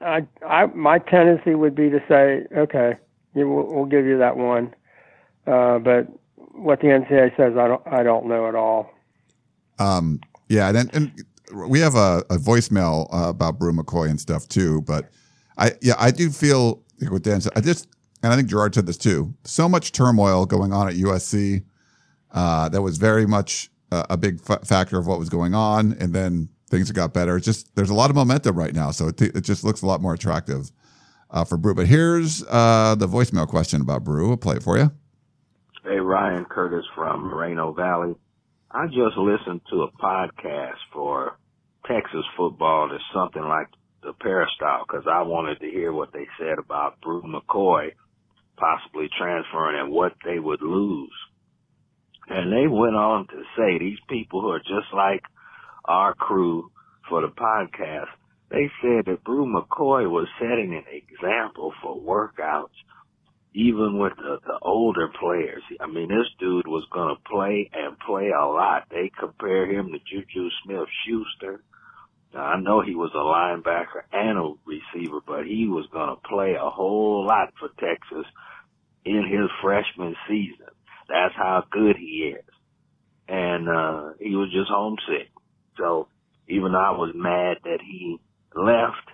I, I, my tendency would be to say, okay, you, we'll, we'll give you that one. Uh, but what the NCAA says, I don't, I don't know at all. Um, yeah, and, and we have a, a voicemail uh, about Bru McCoy and stuff too. But I, yeah, I do feel like what Dan said. I just, and I think Gerard said this too. So much turmoil going on at USC uh, that was very much a, a big f- factor of what was going on, and then things got better. It's just there's a lot of momentum right now, so it, it just looks a lot more attractive uh, for Bru. But here's uh, the voicemail question about Bru. I'll play it for you. Hey, Ryan Curtis from Moreno Valley. I just listened to a podcast for Texas football that's something like the Peristyle because I wanted to hear what they said about Bru McCoy possibly transferring and what they would lose. And they went on to say these people who are just like our crew for the podcast, they said that Bru McCoy was setting an example for workouts even with the, the older players. I mean, this dude was going to play and play a lot. They compare him to Juju Smith Schuster. Now, I know he was a linebacker and a receiver, but he was going to play a whole lot for Texas in his freshman season. That's how good he is. And, uh, he was just homesick. So even though I was mad that he left,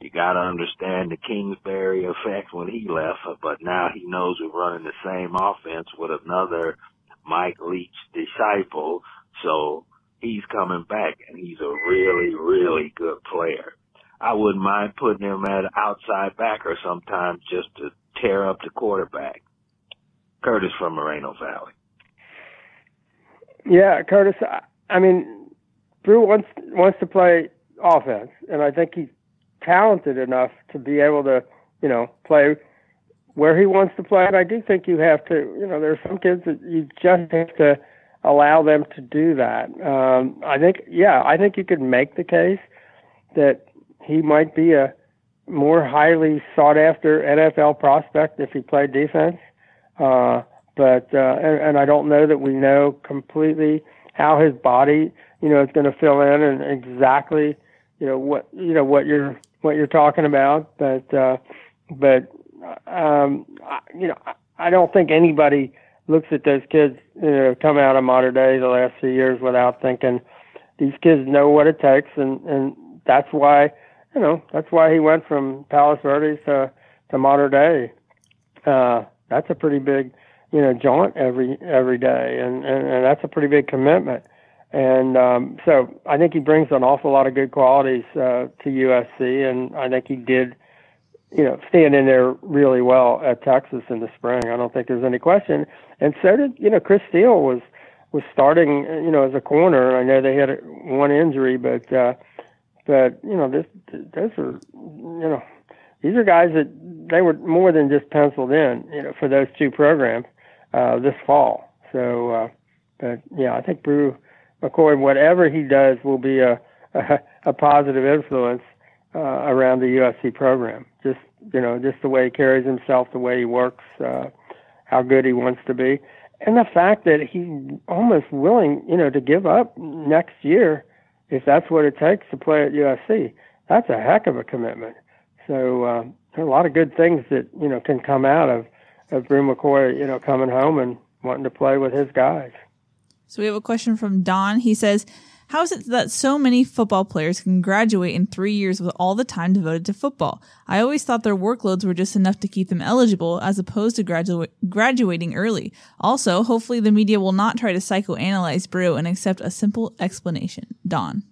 you got to understand the Kingsbury effect when he left, but now he knows we're running the same offense with another Mike Leach disciple. So he's coming back and he's a really, really good player. I wouldn't mind putting him at outside backer sometimes just to tear up the quarterback. Curtis from Moreno Valley. Yeah, Curtis. I, mean, Bru wants wants to play offense, and I think he's talented enough to be able to, you know, play where he wants to play. And I do think you have to, you know, there are some kids that you just have to allow them to do that. Um, I think, yeah, I think you could make the case that he might be a more highly sought after NFL prospect if he played defense. Uh, but uh, and, and I don't know that we know completely how his body, you know, is going to fill in and exactly, you know, what you know what you're what you're talking about. But uh, but um, I, you know, I, don't think anybody looks at those kids, you know, come out of Mater Dei the last few years without thinking these kids know what it takes, and and that's why, you know, that's why he went from Palos Verdes to to Mater Dei. Uh, that's a pretty big, you know, jaunt every every day, and and, and that's a pretty big commitment. And um, so I think he brings an awful lot of good qualities uh, to USC, and I think he did, you know, stand in there really well at Texas in the spring. I don't think there's any question. And so did, you know, Chris Steele was was starting, you know, as a corner. I know they had one injury, but uh, but you know, this those are, you know, these are guys that they were more than just penciled in, you know, for those two programs uh, this fall. So, uh, but yeah, I think Bru McCoy, whatever he does, will be a a, a positive influence uh, around the USC program. Just you know, just the way he carries himself, the way he works, uh, how good he wants to be, and the fact that he's almost willing, you know, to give up next year if that's what it takes to play at USC. That's a heck of a commitment. So uh, there are a lot of good things that you know can come out of of Bru McCoy, you know, coming home and wanting to play with his guys. So we have a question from Don. He says, How is it that so many football players can graduate in three years with all the time devoted to football? I always thought their workloads were just enough to keep them eligible as opposed to gradua- graduating early. Also, hopefully the media will not try to psychoanalyze Bru and accept a simple explanation. Don.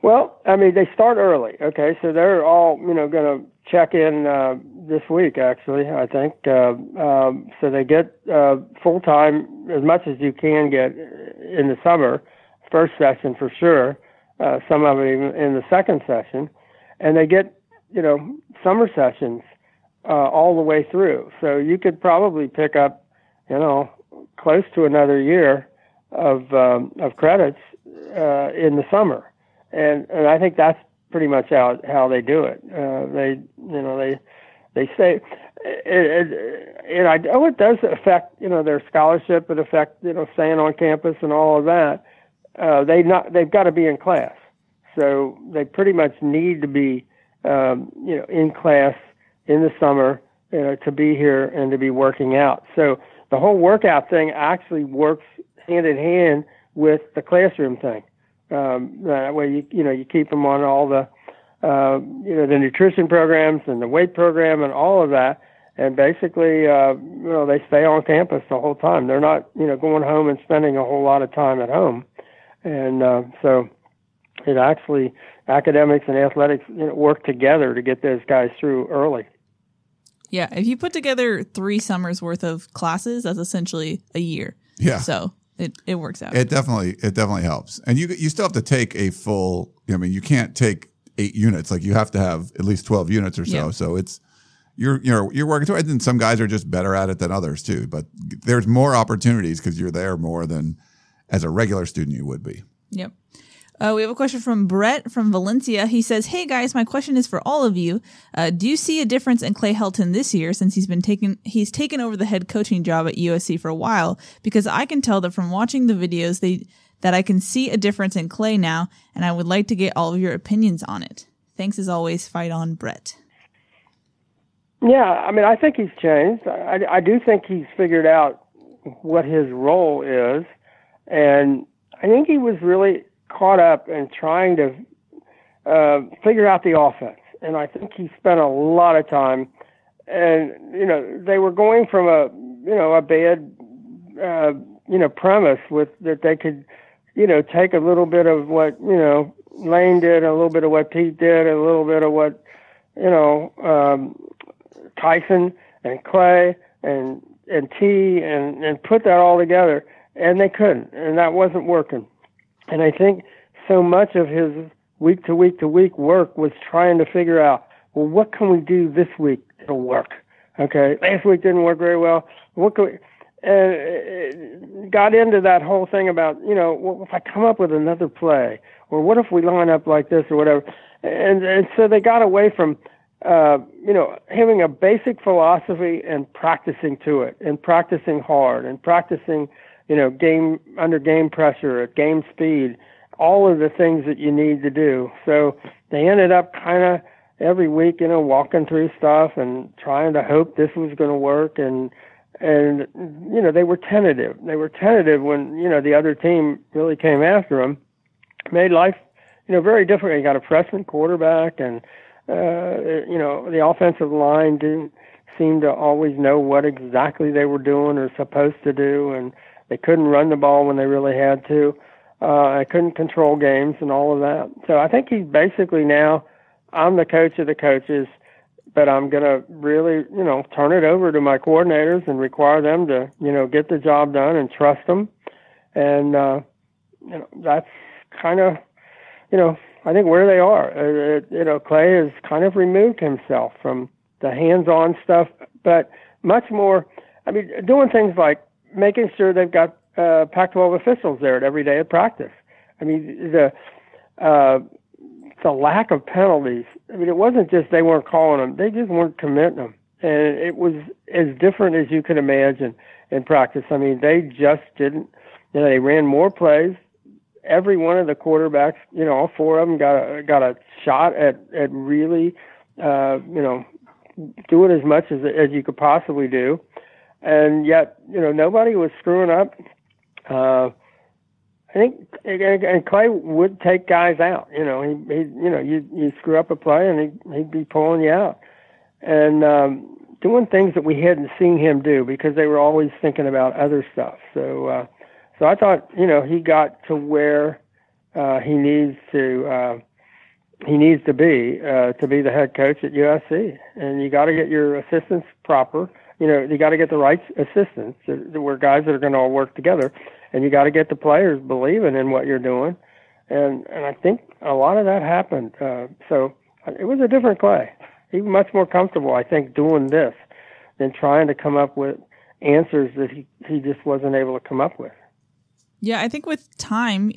Well, I mean, they start early. Okay, so they're all you know going to check in uh, this week. Actually, I think uh, um, so. They get uh, full time as much as you can get in the summer, first session for sure. Uh, some of it even in the second session, and they get you know summer sessions uh, all the way through. So you could probably pick up you know close to another year of um, of credits uh, in the summer and and I think that's pretty much how how they do it. Uh, they you know they they say it, it, and I know it does affect you know their scholarship. It affect you know staying on campus and all of that. Uh, they not they've got to be in class, so they pretty much need to be um, you know in class in the summer you know, to be here and to be working out. So the whole workout thing actually works hand in hand with the classroom thing. Um, that way, you you know you keep them on all the uh, you know the nutrition programs and the weight program and all of that, and basically uh, you know they stay on campus the whole time. They're not you know going home and spending a whole lot of time at home, and uh, so it actually academics and athletics you know, work together to get those guys through early. Yeah, if you put together three summers worth of classes, that's essentially a year. Yeah. So it, it works out. It definitely it definitely helps, and you you still have to take a full. I mean, you can't take eight units. Like you have to have at least twelve units or so. Yeah. So it's you're you're you're working through it. And some guys are just better at it than others too. But there's more opportunities because you're there more than as a regular student you would be. Yep. Uh, we have a question from Brett from Valencia. He says, "Hey guys, my question is for all of you. Uh, do you see a difference in Clay Helton this year since he's been taken he's taken over the head coaching job at USC for a while? Because I can tell that from watching the videos they that I can see a difference in Clay now, and I would like to get all of your opinions on it. Thanks as always. Fight on, Brett. Yeah, I mean, I think he's changed. I, I do think he's figured out what his role is, and I think he was really caught up in trying to uh, figure out the offense. And I think he spent a lot of time. And you know, they were going from a you know a bad uh, you know premise with that they could you know take a little bit of what you know Lane did, a little bit of what Pete did, a little bit of what you know um, Tyson and Clay and and Tee and and put that all together, and they couldn't, and that wasn't working. And I think so much of his week to week to week work was trying to figure out, well, what can we do this week that'll work? Okay, last week didn't work very well. What can we? And it got into that whole thing about, you know, well, if I come up with another play, or what if we line up like this, or whatever. And and so they got away from, uh, you know, having a basic philosophy and practicing to it, and practicing hard, and practicing you know, game under game pressure at game speed, all of the things that you need to do. So they ended up kind of every week, you know, walking through stuff and trying to hope this was going to work and and you know they were tentative. They were tentative when you know the other team really came after them. Made life you know very different. You got a freshman quarterback, and uh, you know the offensive line didn't seem to always know what exactly they were doing or supposed to do, and they couldn't run the ball when they really had to. Uh, I couldn't control games and all of that. So I think he's basically now, I'm the coach of the coaches, but I'm going to really, you know, turn it over to my coordinators and require them to, you know, get the job done and trust them. And, uh, you know, that's kind of, you know, I think where they are. Uh, you know, Clay has kind of removed himself from the hands-on stuff, but much more. I mean, doing things like making sure they've got uh, Pac-12 officials there at every day of practice. I mean, the uh, the lack of penalties. I mean, it wasn't just they weren't calling them; they just weren't committing them, and it was as different as you could imagine in practice. I mean, they just didn't. You know, they ran more plays. Every one of the quarterbacks, you know, all four of them got a got a shot at at really, uh, you know, doing as much as as you could possibly do and yet you know nobody was screwing up. Uh, I think and Clay would take guys out. You know, he he you know you you screw up a play and he he'd be pulling you out and um, doing things that we hadn't seen him do because they were always thinking about other stuff. So uh, so I thought you know he got to where uh, he needs to. Uh, he needs to be uh, to be the head coach at USC. And you got to get your assistants proper. You know, you got to get the right assistants. We're guys that are going to all work together, and you got to get the players believing in what you're doing. And and I think a lot of that happened. Uh, so it was a different Clay. He was much more comfortable, I think, doing this than trying to come up with answers that he, he just wasn't able to come up with. Yeah, I think with time,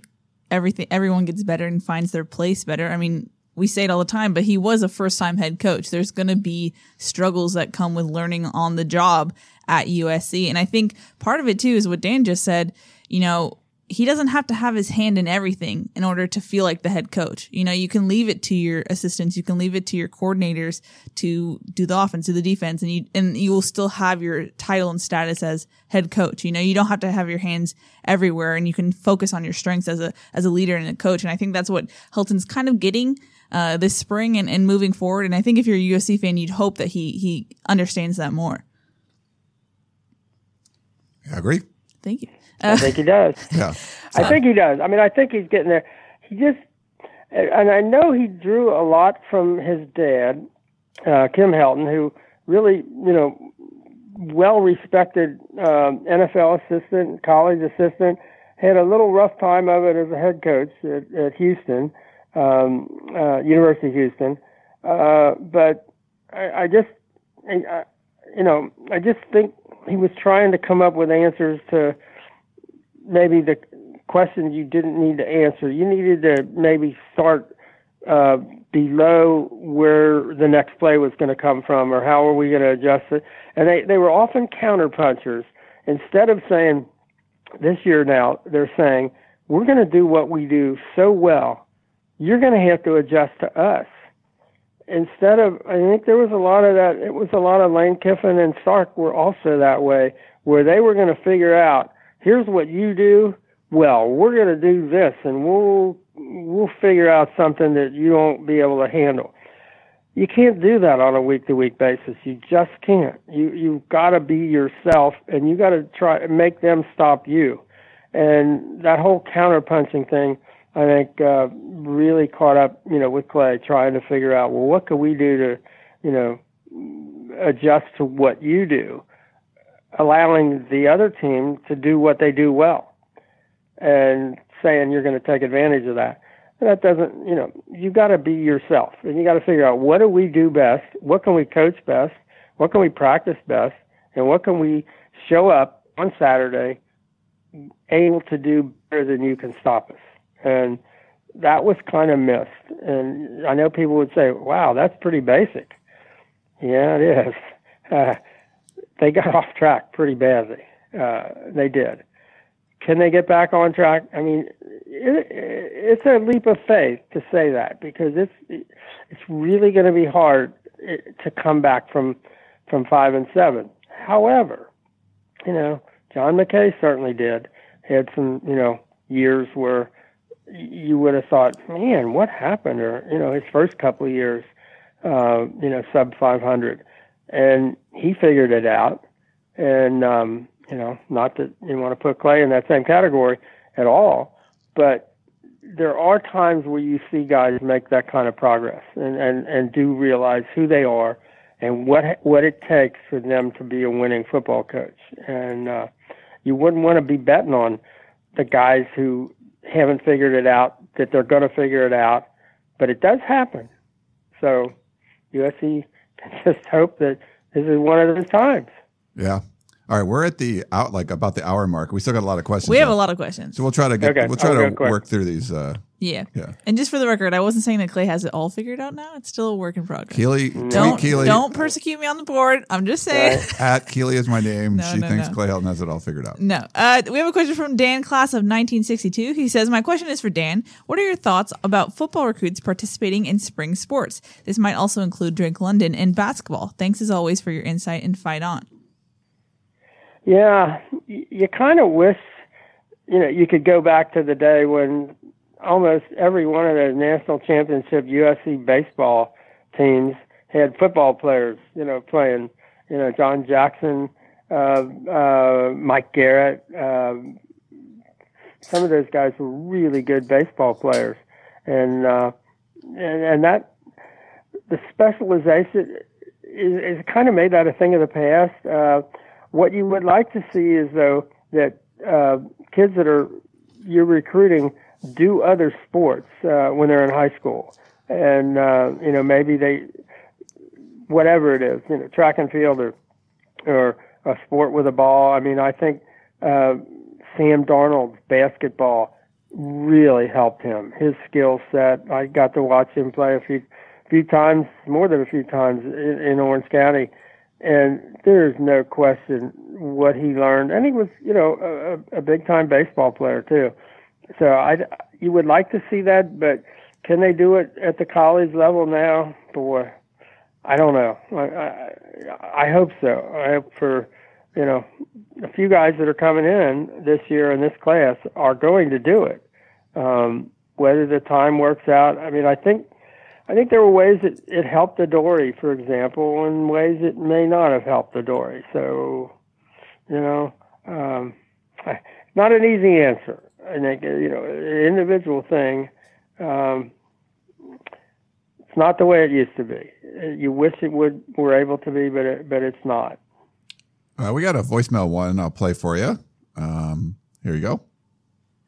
everything everyone gets better and finds their place better. I mean, we say it all the time, but he was a first time head coach. There's going to be struggles that come with learning on the job at USC. And I think part of it too is what Dan just said, you know, he doesn't have to have his hand in everything in order to feel like the head coach. You know, you can leave it to your assistants, you can leave it to your coordinators to do the offense, do the defense, and you and you will still have your title and status as head coach. You know, you don't have to have your hands everywhere, and you can focus on your strengths as a as a leader and a coach. And I think that's what Helton's kind of getting uh, this spring and, and moving forward. And I think if you're a USC fan, you'd hope that he he understands that more. I agree. Thank you. I think he does. (laughs) Yeah. I think he does. I mean, I think he's getting there. He just, and I know he drew a lot from his dad, uh, Kim Helton, who really, you know, well respected um, NFL assistant, college assistant, had a little rough time of it as a head coach at, at Houston, um, uh, University of Houston. Uh, but I, I just, I, you know, I just think he was trying to come up with answers to maybe the questions you didn't need to answer. You needed to maybe start uh, below where the next play was going to come from, or how are we going to adjust it. And they they were often counter punchers. Instead of saying this year now, they're saying we're going to do what we do so well. You're going to have to adjust to us. Instead of, I think there was a lot of that. It was a lot of Lane Kiffin and Sark were also that way, where they were going to figure out here's what you do. Well, we're going to do this, and we'll we'll figure out something that you won't be able to handle. You can't do that on a week to week basis. You just can't. You you've got to be yourself, and you got to try and make them stop you. And that whole counterpunching thing, I think, uh, really caught up, you know, with Clay trying to figure out, well, what can we do to, you know, adjust to what you do allowing the other team to do what they do well and saying you're going to take advantage of that. that doesn't, you know, you got to be yourself and you got to figure out what do we do best? What can we coach best? What can we practice best? And what can we show up on Saturday able to do better than you can stop us? And that was kind of missed. And I know people would say, wow, that's pretty basic. Yeah, it is. (laughs) Uh, they got (laughs) off track pretty badly. Uh, they did. Can they get back on track? I mean, it, it's a leap of faith to say that because it's it's really going to be hard eh, to come back from from five and seven. However, you know, John McKay certainly did. He Had some, you know, years where you would have thought, man, what happened? Or you know, his first couple of years, uh, you know, sub 500 and he figured it out. And um, you know, not that you want to put Clay in that same category at all, but there are times where you see guys make that kind of progress and and and do realize who they are and what what it takes for them to be a winning football coach. And uh, you wouldn't want to be betting on the guys who haven't figured it out that they're going to figure it out, but it does happen. So USC (laughs) just hope that this is one of those times. Yeah. All right, we're at the out like about the hour mark. We still got a lot of questions. We have a lot of questions. So we'll try to get Okay, we'll try I'll to go work through these. Uh, Yeah. Yeah. And just for the record, I wasn't saying that Clay has it all figured out now. It's still a work in progress. Keely, don't tweet Keely don't persecute me on the board. I'm just saying. (laughs) at Keely is my name. No, she no, thinks no. Clay Helton has it all figured out. No. Uh, we have a question from Dan Class of 1962. He says, My question is for Dan. What are your thoughts about football recruits participating in spring sports? This might also include Drake London and basketball. Thanks as always for your insight and fight on. Yeah, you kind of wish, you know, you could go back to the day when almost every one of the national championship USC baseball teams had football players, you know, playing, you know, John Jackson, uh, uh, Mike Garrett. Um, some of those guys were really good baseball players, and uh, and, and that the specialization is, is kind of made that a thing of the past. Uh, what you would like to see is though that uh, kids that are you're recruiting do other sports uh, when they're in high school, and uh, you know maybe they whatever it is, you know, track and field or or a sport with a ball. I mean, I think uh, Sam Darnold's basketball really helped him. His skill set. I got to watch him play a few few times, more than a few times in, in Orange County, and there's no question what he learned. And he was, you know, a, a big time baseball player too. So I, you would like to see that, but can they do it at the college level now? Boy, I don't know. I, I, I hope so. I hope for, you know, a few guys that are coming in this year in this class are going to do it. Um, whether the time works out, I mean, I think, I think there were ways that it helped the Dory, for example, and ways it may not have helped the Dory. So, you know, um, not an easy answer. I think, you know, an individual thing. Um, it's not the way it used to be. You wish it would were able to be, but it, but it's not. Uh, we got a voicemail one. I'll play for you. Um, here you go.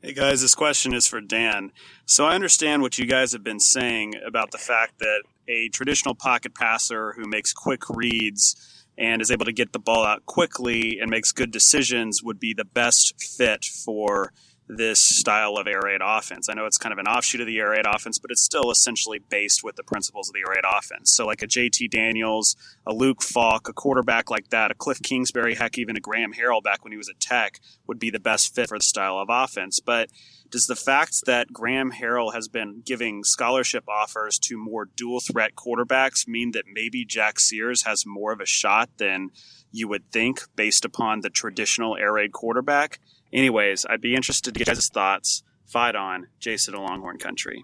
Hey guys, this question is for Dan. So I understand what you guys have been saying about the fact that a traditional pocket passer who makes quick reads and is able to get the ball out quickly and makes good decisions would be the best fit for this style of air raid offense. I know it's kind of an offshoot of the air raid offense, but it's still essentially based with the principles of the air raid offense. So, like a JT Daniels, a Luke Falk, a quarterback like that, a Cliff Kingsbury, heck, even a Graham Harrell back when he was at Tech would be the best fit for the style of offense. But does the fact that Graham Harrell has been giving scholarship offers to more dual threat quarterbacks mean that maybe Jack Sears has more of a shot than you would think based upon the traditional air raid quarterback? Anyways, I'd be interested to get guys' thoughts. Fight on, Jason of Longhorn Country.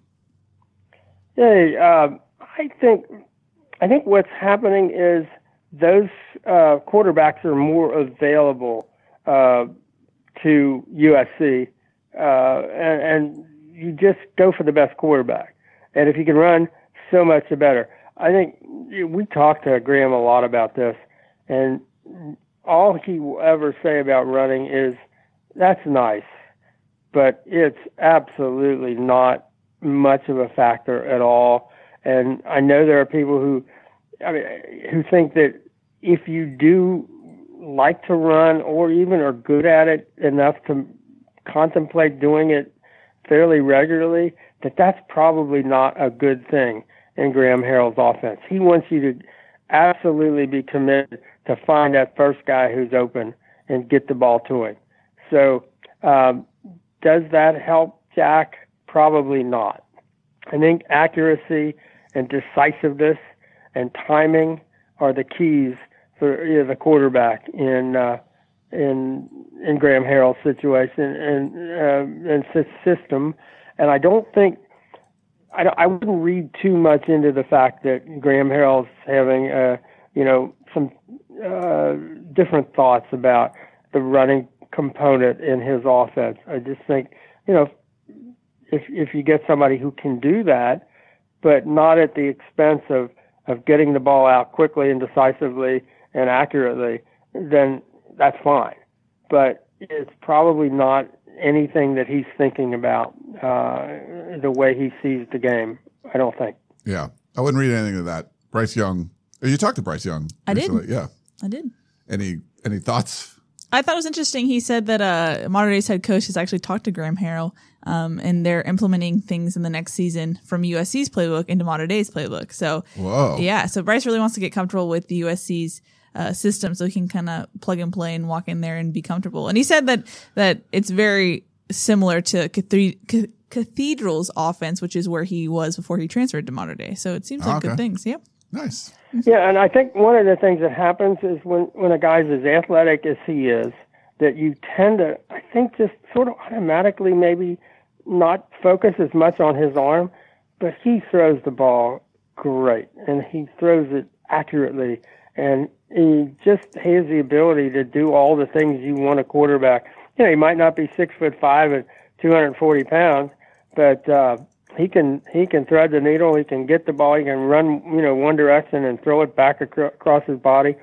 Hey, uh, I think I think what's happening is those uh, quarterbacks are more available uh, to USC, uh, and, and you just go for the best quarterback. And if you can run, so much the better. I think we talked to Graham a lot about this, and all he will ever say about running is that's nice, but it's absolutely not much of a factor at all. And I know there are people who, I mean, who think that if you do like to run or even are good at it enough to contemplate doing it fairly regularly, that that's probably not a good thing in Graham Harrell's offense. He wants you to absolutely be committed to find that first guy who's open and get the ball to him. So, um, does that help Jack? Probably not. I think accuracy and decisiveness and timing are the keys for you know, the quarterback in uh, in in Graham Harrell's situation and uh, and system. And I don't think I, I wouldn't read too much into the fact that Graham Harrell's having uh, you know some uh, different thoughts about the running component in his offense. I just think, you know, if if you get somebody who can do that, but not at the expense of of getting the ball out quickly and decisively and accurately, then that's fine. But it's probably not anything that he's thinking about uh, the way he sees the game. I don't think. Yeah, I wouldn't read anything of that. Bryce Young. You talked to Bryce Young. I recently. did. Yeah. I did. Any any thoughts I thought it was interesting. He said that uh, Mater Dei's head coach has actually talked to Graham Harrell, um, and they're implementing things in the next season from USC's playbook into Mater Dei's playbook. So, Whoa. yeah. So Bryce really wants to get comfortable with the USC's uh, system, so he can kind of plug and play and walk in there and be comfortable. And he said that that it's very similar to Cathedral, Cathedral's offense, which is where he was before he transferred to Mater Dei. So it seems like Okay. good things. Yep. Nice. Yeah, and I think one of the things that happens is when when a guy's as athletic as he is, that you tend to, I think, just sort of automatically maybe not focus as much on his arm, but he throws the ball great and he throws it accurately and he just has the ability to do all the things you want a quarterback. You know, he might not be six foot five and 240 pounds, but uh, he can he can thread the needle. He can get the ball. He can run you know one direction and throw it back across his body.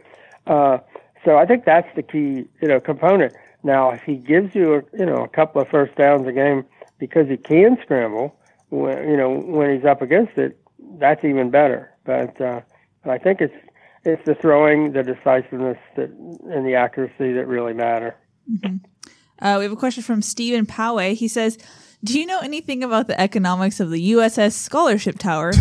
Uh, so I think that's the key you know component. Now, if he gives you a, you know a couple of first downs a game because he can scramble, when, you know when he's up against it, that's even better. But uh, I think it's it's the throwing, the decisiveness, that, and the accuracy that really matter. Mm-hmm. Uh, we have a question from Stephen Poway. He says, "Do you know anything about the economics of the USS Scholarship Tower?"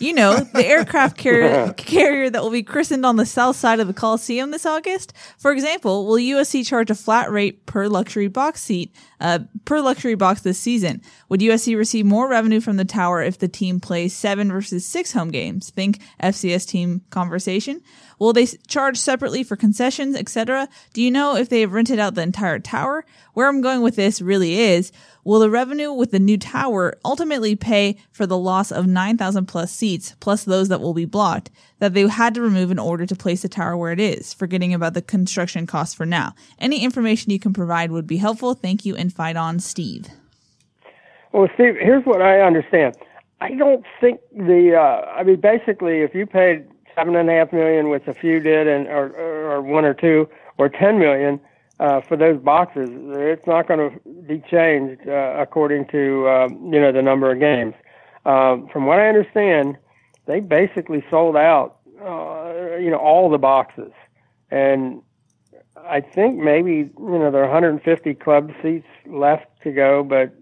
You know, the aircraft carrier, (laughs) carrier that will be christened on the south side of the Coliseum this August. For example, will USC charge a flat rate per luxury box seat, uh, per luxury box this season? Would USC receive more revenue from the tower if the team plays seven versus six home games? Think FCS team conversation. Will they charge separately for concessions, etc.? Do you know if they have rented out the entire tower? Where I'm going with this really is, will the revenue with the new tower ultimately pay for the loss of 9,000 plus seats, plus those that will be blocked, that they had to remove in order to place the tower where it is, forgetting about the construction costs for now? Any information you can provide would be helpful. Thank you and fight on, Steve. Well, Steve, here's what I understand. I don't think the, uh, I mean, basically, if you paid seven and a half million, which a few did, and or, or one or two, or ten million uh, for those boxes. It's not going to be changed uh, according to uh, you know the number of games. Um, from what I understand, they basically sold out uh, you know all the boxes, and I think maybe you know there are 150 club seats left to go, but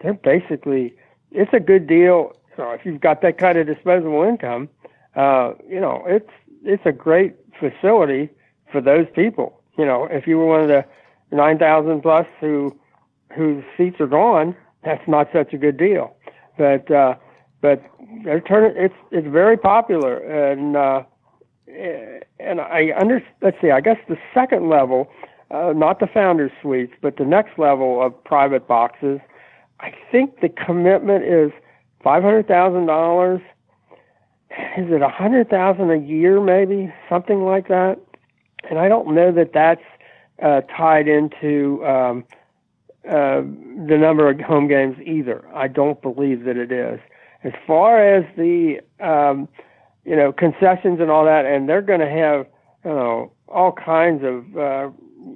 they're basically it's a good deal. Know, if you've got that kind of disposable income, uh, you know, it's it's a great facility for those people. You know, if you were one of the nine thousand plus who whose seats are gone, that's not such a good deal. But uh, but turn it's it's very popular and uh, and I under let's see I guess the second level, uh, not the founders suites, but the next level of private boxes. I think the commitment is five hundred thousand dollars is it a hundred thousand a year, maybe something like that? And I don't know that that's uh, tied into um, uh, the number of home games either. I don't believe that it is. As far as the um, you know concessions and all that, and they're going to have you know all kinds of uh,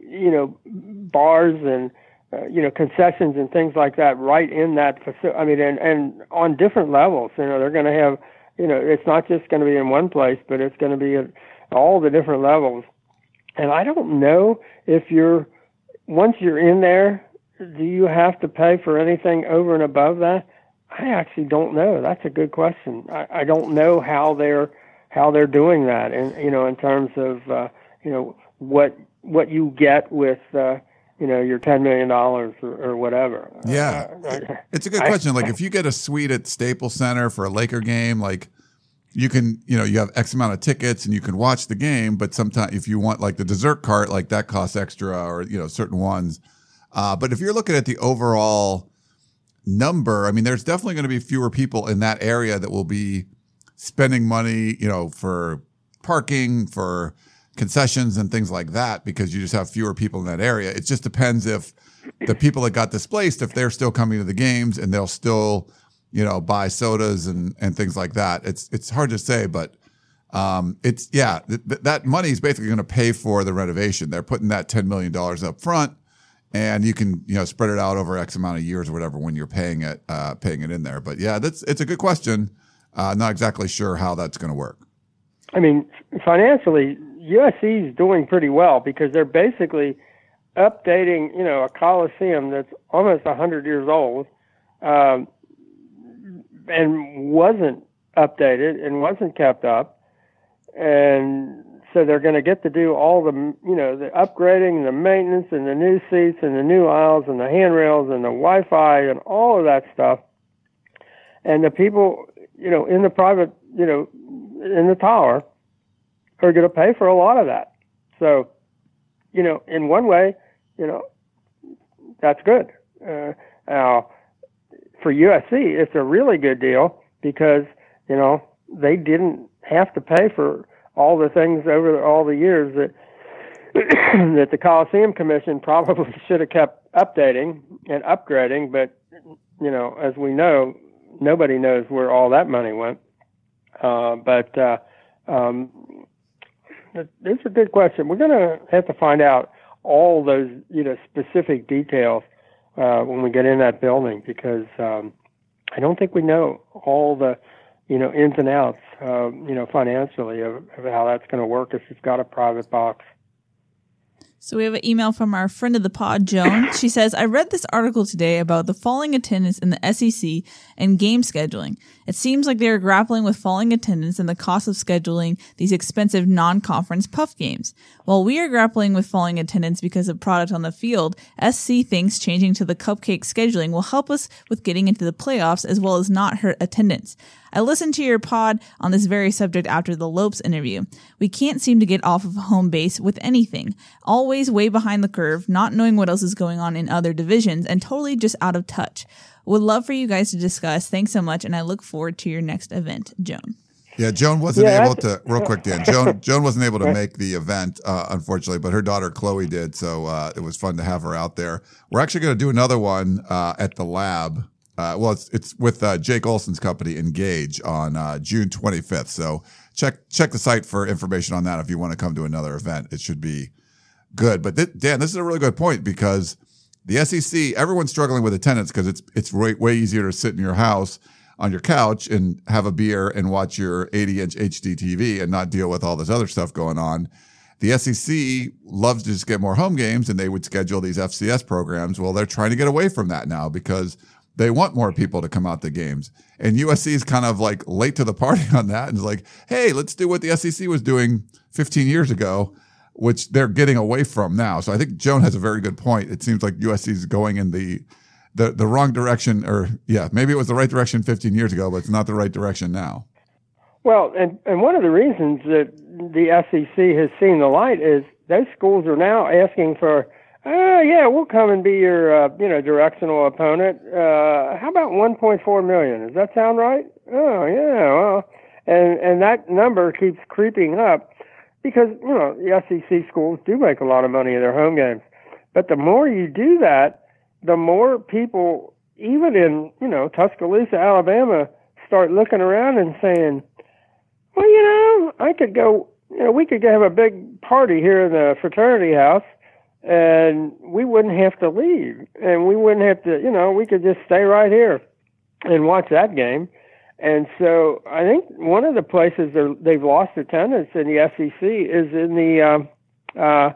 you know bars and uh, you know concessions and things like that right in that facility. I mean, and and on different levels. You know, they're going to have you know, it's not just going to be in one place, but it's going to be at all the different levels. And I don't know if you're, once you're in there, do you have to pay for anything over and above that? I actually don't know. That's a good question. I, I don't know how they're how they're doing that, and you know, in terms of uh, you know what what you get with uh, you know your ten million dollars or, or, whatever. Yeah, uh, it's a good question. like (laughs) if you get a suite at Staples Center for a Laker game, like you can, you know, you have X amount of tickets and you can watch the game. But sometimes if you want like the dessert cart, like that costs extra, or you know certain ones. Uh, but if you're looking at the overall number, I mean, there's definitely going to be fewer people in that area that will be spending money, you know, for parking, for concessions and things like that because you just have fewer people in that area. It just depends if the people that got displaced, if they're still coming to the games and they'll still, you know, buy sodas and, and things like that. It's, it's hard to say, but, um, it's, yeah, th- th- that money is basically going to pay for the renovation. They're putting that $10 million up front and you can, you know, spread it out over X amount of years or whatever when you're paying it, uh, paying it in there. But yeah, that's, it's a good question. Uh, not exactly sure how that's going to work. I mean, financially, USC is doing pretty well because they're basically updating, you know, a coliseum that's almost a 100 years old um, and wasn't updated and wasn't kept up. And so they're going to get to do all the, you know, the upgrading, the maintenance, and the new seats, and the new aisles, and the handrails, and the Wi-Fi, and all of that stuff. And the people, you know, in the private, you know, in the tower are going to pay for a lot of that. So, you know, in one way, you know, that's good. Uh, now, for USC, it's a really good deal because, you know, they didn't have to pay for all the things over all the years that (clears throat) that the Coliseum Commission (laughs) probably should have kept updating and upgrading, but you know, as we know, nobody knows where all that money went. Uh, but uh, um, it's a good question. We're going to have to find out all those you know specific details uh, when we get in that building because um, I don't think we know all the you know ins and outs uh, you know financially of, of how that's going to work if you've got a private box. So we have an email from our friend of the pod, Joan. (coughs) She says, I read this article today about the falling attendance in the SEC and game scheduling. It seems like they are grappling with falling attendance and the cost of scheduling these expensive non-conference puff games. While we are grappling with falling attendance because of product on the field, SC thinks changing to the cupcake scheduling will help us with getting into the playoffs as well as not hurt attendance. I listened to your pod on this very subject after the Lopes interview. We can't seem to get off of home base with anything. Always way behind the curve, not knowing what else is going on in other divisions, and totally just out of touch. Would love for you guys to discuss. Thanks so much, and I look forward to your next event, Joan. Yeah, Joan wasn't yeah, able to. Real quick, Dan. (laughs) Joan Joan wasn't able to make the event, uh, unfortunately, but her daughter Chloe did. So uh, it was fun to have her out there. We're actually going to do another one uh, at the lab uh, well, it's, it's with uh, Jake Olson's company, Engage, on uh, June 25th. So check check the site for information on that if you want to come to another event. It should be good. But th- Dan, this is a really good point because the SEC, everyone's struggling with attendance because it's it's way, way easier to sit in your house on your couch and have a beer and watch your 80 inch HD TV and not deal with all this other stuff going on. The SEC loves to just get more home games and they would schedule these FCS programs. Well, they're trying to get away from that now because they want more people to come out to games. And USC is kind of like late to the party (laughs) on that and is like, hey, let's do what the SEC was doing 15 years ago, which they're getting away from now. So I think Joan has a very good point. It seems like USC is going in the the, the wrong direction, or yeah, maybe it was the right direction 15 years ago, but it's not the right direction now. Well, and, and one of the reasons that the SEC has seen the light is those schools are now asking for uh, yeah, we'll come and be your, uh, you know, directional opponent. Uh, how about 1.4 million? Does that sound right? Oh, yeah, well, and, and that number keeps creeping up because, you know, the SEC schools do make a lot of money in their home games. But the more you do that, the more people, even in, you know, Tuscaloosa, Alabama, start looking around and saying, well, you know, I could go, you know, we could have a big party here in the fraternity house and we wouldn't have to leave, and we wouldn't have to, you know, we could just stay right here and watch that game. And so I think one of the places they've lost attendance in the SEC is in the um, uh,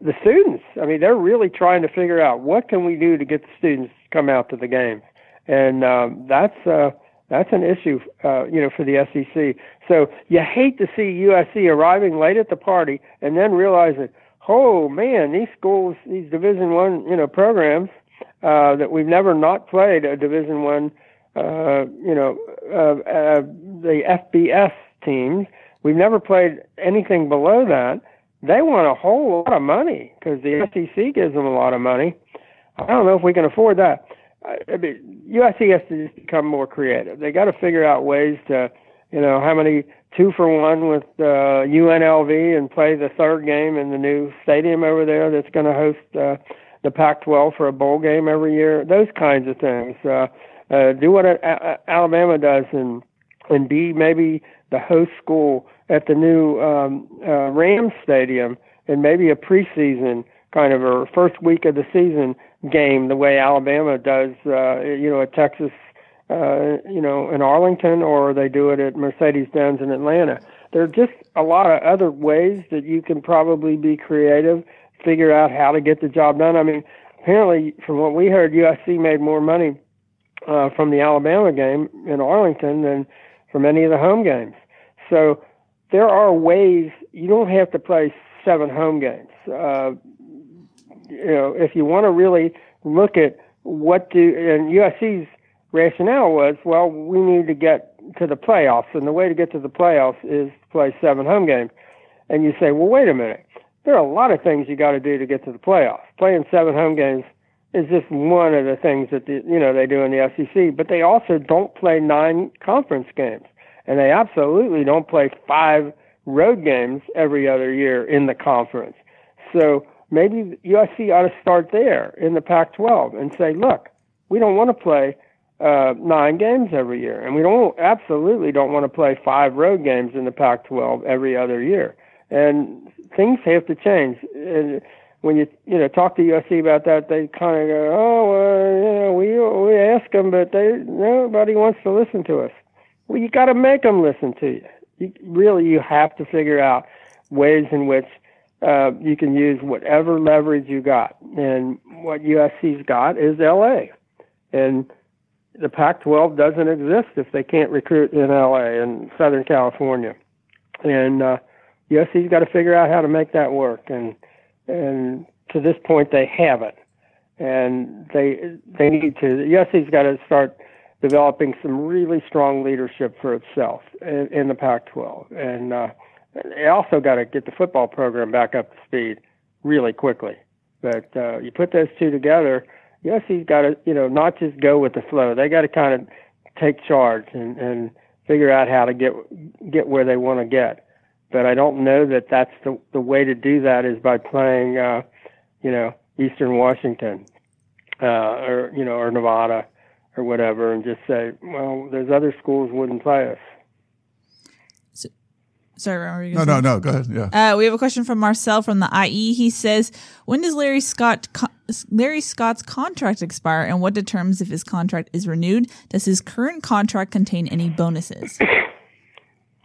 the students. I mean, they're really trying to figure out what can we do to get the students to come out to the games, and um, that's uh, that's an issue, uh, you know, for the SEC. So you hate to see USC arriving late at the party and then realizing, oh man, these schools, these Division One, you know, programs uh, that we've never not played a Division One, uh, you know, uh, uh, the FBS teams. We've never played anything below that. They want a whole lot of money because the SEC gives them a lot of money. I don't know if we can afford that. I mean, USC has to just become more creative. They got to figure out ways to, you know, how many two for one with uh, UNLV and play the third game in the new stadium over there that's going to host uh, the Pac-12 for a bowl game every year. Those kinds of things. Uh, uh, do what uh, Alabama does and and be maybe the host school at the new um, uh, Rams stadium and maybe a preseason kind of a first week of the season game the way Alabama does uh, you know at Texas uh, you know, in Arlington or they do it at Mercedes-Benz in Atlanta. There are just a lot of other ways that you can probably be creative, figure out how to get the job done. I mean, apparently, from what we heard, USC made more money uh, from the Alabama game in Arlington than from any of the home games. So there are ways you don't have to play seven home games. Uh, you know, if you want to really look at what do and USC's rationale was, well, we need to get to the playoffs, and the way to get to the playoffs is to play seven home games. And you say, well, wait a minute. There are a lot of things you got to do to get to the playoffs. Playing seven home games is just one of the things that the, you know they do in the SEC. But they also don't play nine conference games, and they absolutely don't play five road games every other year in the conference. So maybe USC ought to start there in the Pac-12 and say, look, we don't want to play uh, nine games every year, and we don't absolutely don't want to play five road games in the Pac-12 every other year. And things have to change. And when you you know talk to USC about that, they kind of go, "Oh, well, you know, we we ask them, but they nobody wants to listen to us." Well, you got to make them listen to you. you. Really, you have to figure out ways in which uh, you can use whatever leverage you got. And what USC's got is LA, and the Pac-12 doesn't exist if they can't recruit in LA and Southern California. And uh, USC's got to figure out how to make that work. And and to this point, they haven't. And they they need to. USC's got to start developing some really strong leadership for itself in, in the Pac-12. And uh, they also got to get the football program back up to speed really quickly. But uh, you put those two together yes, he's got to, you know, not just go with the flow. They got to kind of take charge and, and figure out how to get get where they want to get. But I don't know that that's the the way to do that is by playing, uh, you know, Eastern Washington, uh, or you know, or Nevada, or whatever, and just say, well, those other schools wouldn't play us. Sorry, Ron, are you gonna say no, no, no. Go ahead. Yeah. Uh, we have a question from Marcel from the IE. He says, "When does Larry Scott co- Larry Scott's contract expire, and what determines if his contract is renewed? Does his current contract contain any bonuses?"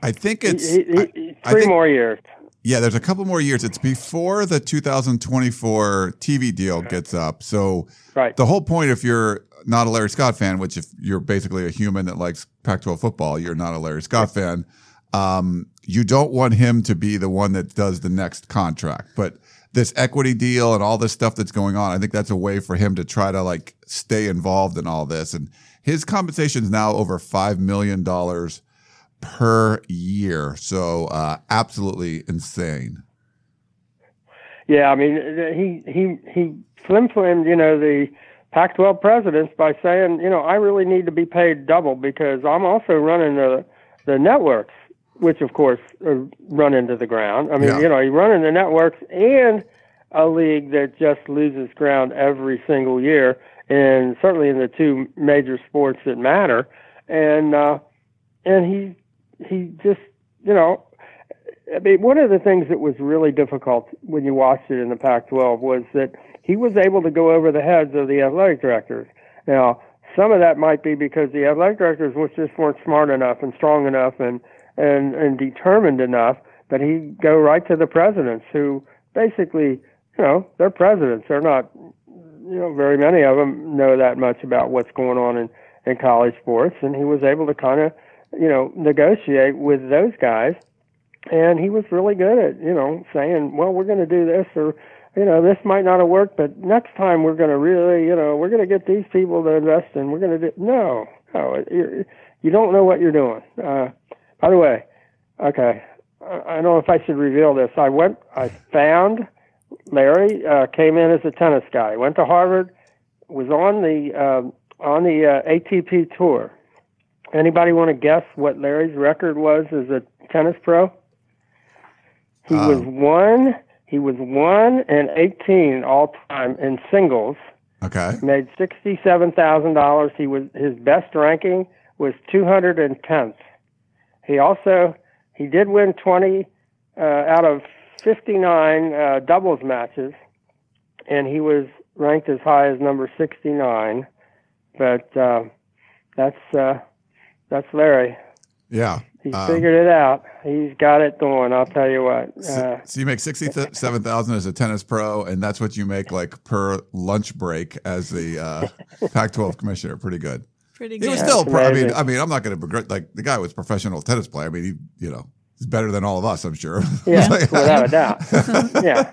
I think it's he, he, he, I, three I think, more years. Yeah, there's a couple more years. It's before the 2024 TV deal gets up. So right. the whole point, if you're not a Larry Scott fan, which if you're basically a human that likes Pac-12 football, you're not a Larry Scott fan. Um, you don't want him to be the one that does the next contract. But this equity deal and all this stuff that's going on, I think that's a way for him to try to like stay involved in all this. And his compensation is now over $5 million per year. So, uh, absolutely insane. Yeah. I mean, he, he, he flim flammed, you know, the Pac 12 presidents by saying, you know, I really need to be paid double because I'm also running the, the networks which of course run into the ground. I mean, yeah. you know, you run into networks and a league that just loses ground every single year, and certainly in the two major sports that matter. And uh, and he he just you know, I mean, one of the things that was really difficult when you watched it in the Pac-12 was that he was able to go over the heads of the athletic directors. Now, some of that might be because the athletic directors just weren't smart enough and strong enough and and, and determined enough that he go right to the presidents who basically, you know, they're presidents. They're not, you know, very many of them know that much about what's going on in, in college sports. And he was able to kind of, you know, negotiate with those guys. And he was really good at, you know, saying, well, we're going to do this or, you know, this might not have worked, but next time we're going to really, you know, we're going to get these people to invest and we're going to do, no, no, you, you don't know what you're doing. Uh, by the way, okay, I don't know if I should reveal this. I went, I found Larry uh, came in as a tennis guy. Went to Harvard, was on the uh, on the uh, ATP tour. Anybody want to guess what Larry's record was as a tennis pro? He um. was one. He was one and eighteen all time in singles. Okay. Made sixty seven thousand dollars. He was his best ranking was two hundred and tenth. He also he did win 20 uh, out of 59 uh, doubles matches, and he was ranked as high as number 69. But uh, that's uh, that's Larry. Yeah. He um, figured it out. He's got it going. I'll tell you what. Uh, so, you make sixty-seven thousand as a tennis pro, and that's what you make like per lunch break as the uh, (laughs) Pac-12 commissioner. Pretty good. Pretty good. He was still. Pro- I mean, I mean, I'm not going to regret. Like the guy was professional tennis player. I mean, he, you know, he's better than all of us. I'm sure. (laughs) Yeah, like, without a doubt. (laughs) yeah.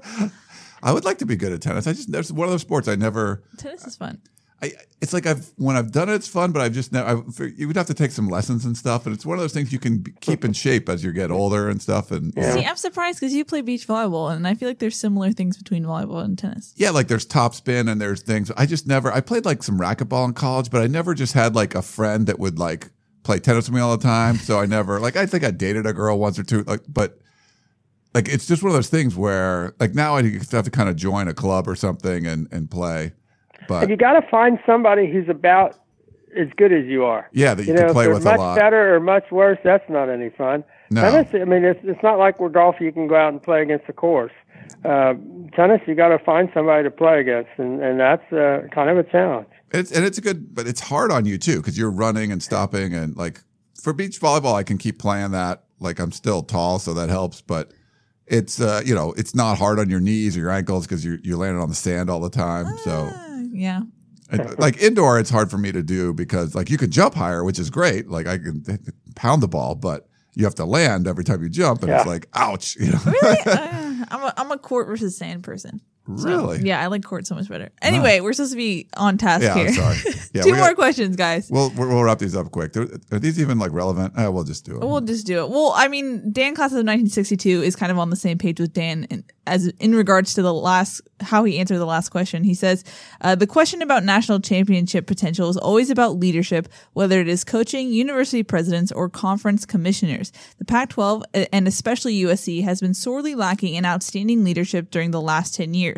I would like to be good at tennis. I just there's one of those sports I never. Tennis is fun. I, it's like I've when I've done it, it's fun, but I've just never. I, you would have to take some lessons and stuff, and it's one of those things you can keep in shape as you get older and stuff. And yeah. see, I'm surprised because you play beach volleyball, and I feel like there's similar things between volleyball and tennis. Yeah, like there's top spin and there's things. I just never. I played like some racquetball in college, but I never just had like a friend that would like play tennis with me all the time. So I never like. I think I dated a girl once or two, like, but like it's just one of those things where like now I have to kind of join a club or something and and play. But and you got to find somebody who's about as good as you are. Yeah, that you, You know, can play if they're with much a lot. better or much worse, that's not any fun. No. Tennis, I mean, it's it's not like we're golf. You can go out and play against the course. Uh, tennis, you got to find somebody to play against, and and that's uh, kind of a challenge. It's and it's a good, but it's hard on you too because you're running and stopping and like for beach volleyball, I can keep playing that. Like I'm still tall, so that helps. But it's uh, you know, it's not hard on your knees or your ankles because you're you're landing on the sand all the time. So Uh, yeah. and, like indoor, it's hard for me to do because like you can jump higher, which is great. Like I can pound the ball, but you have to land every time you jump, and it's like ouch. You know, Really? (laughs) Uh, I'm a I'm a court versus sand person. So, really. yeah, I like court so much better. Anyway, we're supposed to be on task Yeah, here. I'm sorry. (laughs) Yeah, Two more got- questions, guys. We'll we'll we'll wrap these up quick. Are are these even like relevant? Uh, we'll just do it. We'll just do it. Well, I mean, Dan class of 1962 is kind of on the same page with Dan in, as in regards to the last how he answered the last question. He says uh, the question about national championship potential is always about leadership, whether it is coaching, university presidents, or conference commissioners. The Pac-12 uh, and especially USC has been sorely lacking in outstanding leadership during the last 10 years.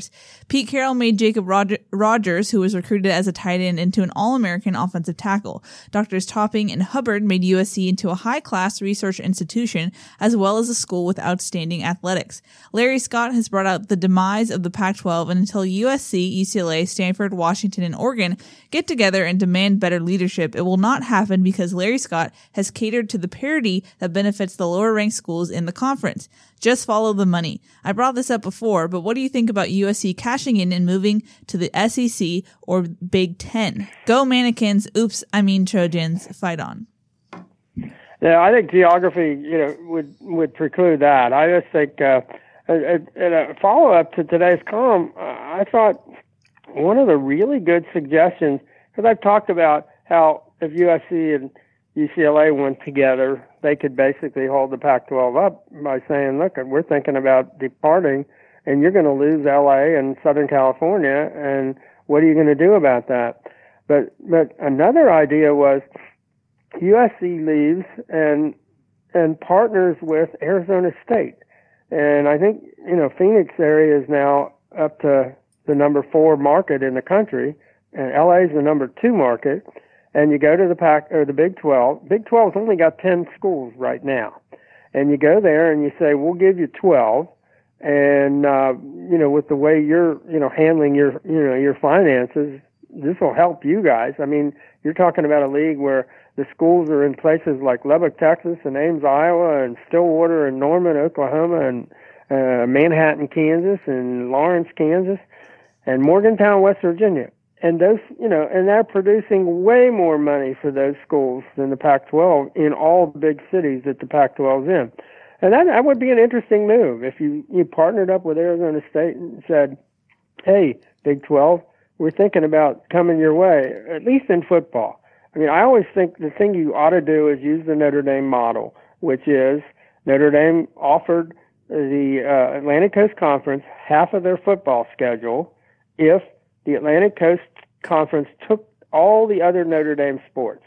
Pete Carroll made Jacob Rog- Rogers, who was recruited as a tight end, into an All-American offensive tackle. Doctors Topping and Hubbard made USC into a high-class research institution as well as a school with outstanding athletics. Larry Scott has brought out the demise of the Pac-12 and until USC, UCLA, Stanford, Washington, and Oregon get together and demand better leadership, it will not happen because Larry Scott has catered to the parity that benefits the lower ranked schools in the conference. Just follow the money. I brought this up before, but what do you think about USC cashing in and moving to the SEC or Big Ten? Go mannequins. Oops, I mean Trojans. Fight on. Yeah, I think geography, you know, would would preclude that. I just think, uh, and a follow up to today's column, uh, I thought one of the really good suggestions because I've talked about how if USC and UCLA went together, they could basically hold the Pac-12 up by saying, "Look, we're thinking about departing, and you're going to lose LA and Southern California, and what are you going to do about that?" But but another idea was USC leaves and and partners with Arizona State, and I think you know Phoenix area is now up to the number four market in the country, and LA is the number two market. And you go to the pack or the Big 12. Big 12's only got 10 schools right now, and you go there and you say, "We'll give you 12." And uh, you know, with the way you're, you know, handling your, you know, your finances, this will help you guys. I mean, you're talking about a league where the schools are in places like Lubbock, Texas, and Ames, Iowa, and Stillwater, and Norman, Oklahoma, and uh, Manhattan, Kansas, and Lawrence, Kansas, and Morgantown, West Virginia. And those, you know, and they're producing way more money for those schools than the Pac-12 in all the big cities that the pac 12 is in. And that, that would be an interesting move if you, you partnered up with Arizona State and said, hey, Big 12, we're thinking about coming your way, at least in football. I mean, I always think the thing you ought to do is use the Notre Dame model, which is Notre Dame offered the uh, Atlantic Coast Conference half of their football schedule if the Atlantic Coast Conference took all the other Notre Dame sports.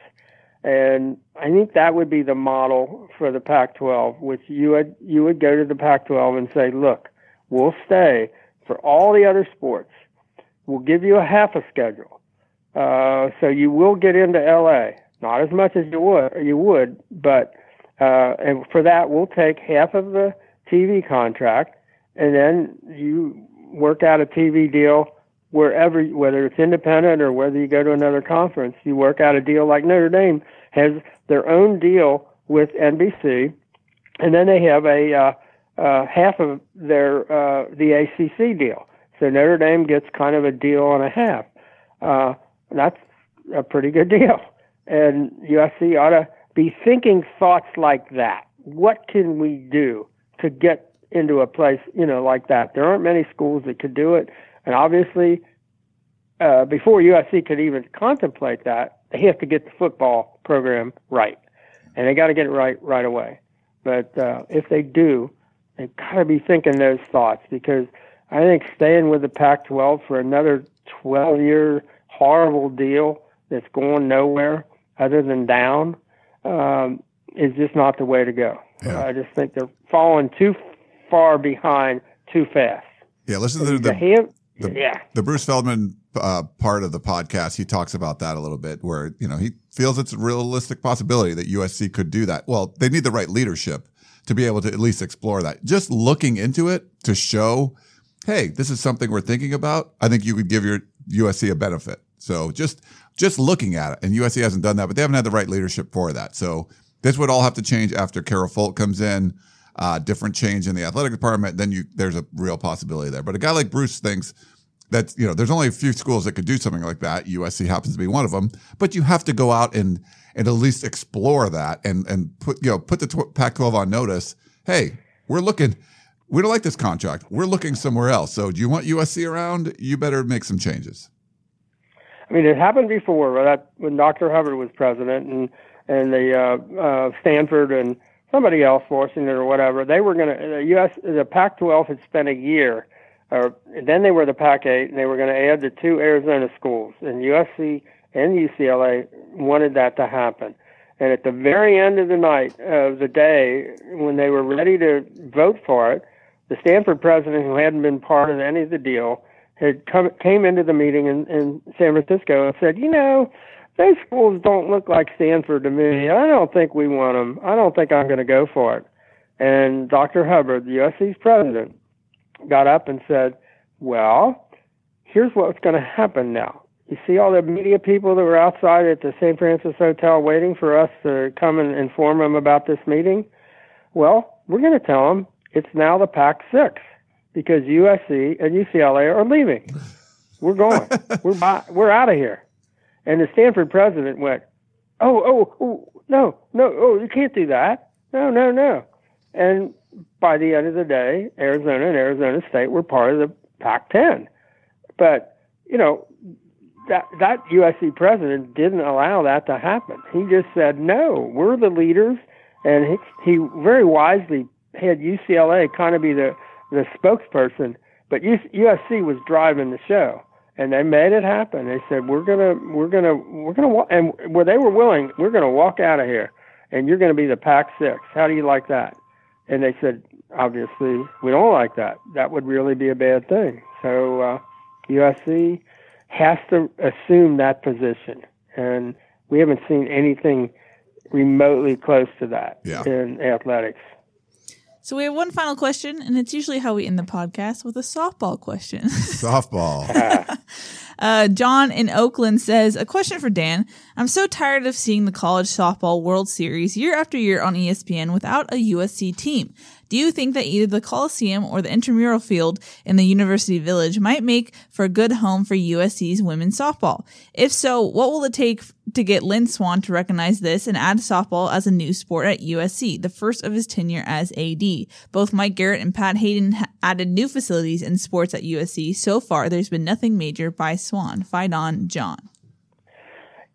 And I think that would be the model for the Pac-12, which you would you would go to the Pac-12 and say, look, we'll stay for all the other sports. We'll give you a half a schedule, uh, so you will get into LA. Not as much as you would you would, but uh, and for that we'll take half of the TV contract, and then you work out a TV deal wherever, whether it's independent or whether you go to another conference, you work out a deal like Notre Dame has their own deal with NBC, and then they have a uh, uh, half of their uh, the ACC deal. So Notre Dame gets kind of a deal and a half. Uh, that's a pretty good deal, and USC ought to be thinking thoughts like that. What can we do to get into a place, you know, like that? There aren't many schools that could do it. And obviously, uh, before USC could even contemplate that, they have to get the football program right, and they got to get it right right away. But uh, if they do, they've got to be thinking those thoughts because I think staying with the Pac-12 for another 12-year horrible deal that's going nowhere other than down um, is just not the way to go. Yeah. I just think they're falling too far behind too fast. Yeah, listen to the, The the- yeah. the Bruce Feldman uh, part of the podcast, he talks about that a little bit, where you know he feels it's a realistic possibility that USC could do that. Well, they need the right leadership to be able to at least explore that. Just looking into it to show, hey, this is something we're thinking about. I think you could give your USC a benefit. So just just looking at it, and USC hasn't done that, but they haven't had the right leadership for that. So this would all have to change after Carol Folt comes in. Uh, different change in the athletic department, then you there's a real possibility there. But a guy like Bruce thinks that you know there's only a few schools that could do something like that. USC happens to be one of them, but you have to go out and and at least explore that and and put you know put the tw- Pac-12 on notice. Hey, we're looking. We don't like this contract. We're looking somewhere else. So, do you want USC around? You better make some changes. I mean, it happened before when Dr. Hubbard was president, and and the uh, uh, Stanford and somebody else, Washington or whatever, they were going to the U.S. the Pac-12 had spent a year, or then they were the Pac-8, and they were going to add the two Arizona schools, and USC and UCLA wanted that to happen. And at the very end of the night of the day, when they were ready to vote for it, the Stanford president, who hadn't been part of any of the deal, had come came into the meeting in, in San Francisco and said, "You know, those schools don't look like Stanford to me. I don't think we want them. I don't think I'm going to go for it." And Dr. Hubbard, the USC's president, got up and said, "Well, here's what's going to happen now. You see all the media people that were outside at the St. Francis Hotel waiting for us to come and inform them about this meeting? Well, we're going to tell them it's now the Pac 6 because USC and UCLA are leaving. We're going. we're by, we're out of here. And the Stanford president went, "Oh, oh, oh, no, no, oh, you can't do that. No, no, no." And by the end of the day, Arizona and Arizona State were part of the Pac-10. But you know, that that USC president didn't allow that to happen. He just said, "No, we're the leaders," and he, he very wisely had UCLA kind of be the the spokesperson, but USC was driving the show, and they made it happen. They said, "We're gonna, we're gonna, we're gonna," walk, and where they were willing, we're gonna walk out of here, and you're gonna be the Pac-6. How do you like that? And they said, "Obviously, we don't like that. That would really be a bad thing." So uh, USC has to assume that position. And we haven't seen anything remotely close to that yeah. in athletics. So we have one final question, and it's usually how we end the podcast with a softball question. (laughs) Softball. (laughs) uh, John in Oakland says, A question for Dan. I'm so tired of seeing the college softball World Series year after year on ESPN without a USC team. Do you think that either the Coliseum or the intramural field in the University Village might make for a good home for USC's women's softball? If so, what will it take to get Lynn Swann to recognize this and add softball as a new sport at USC, the first of his tenure as AD? Both Mike Garrett and Pat Haden added new facilities and sports at USC. So far, there's been nothing major by Swann. Fight on, John.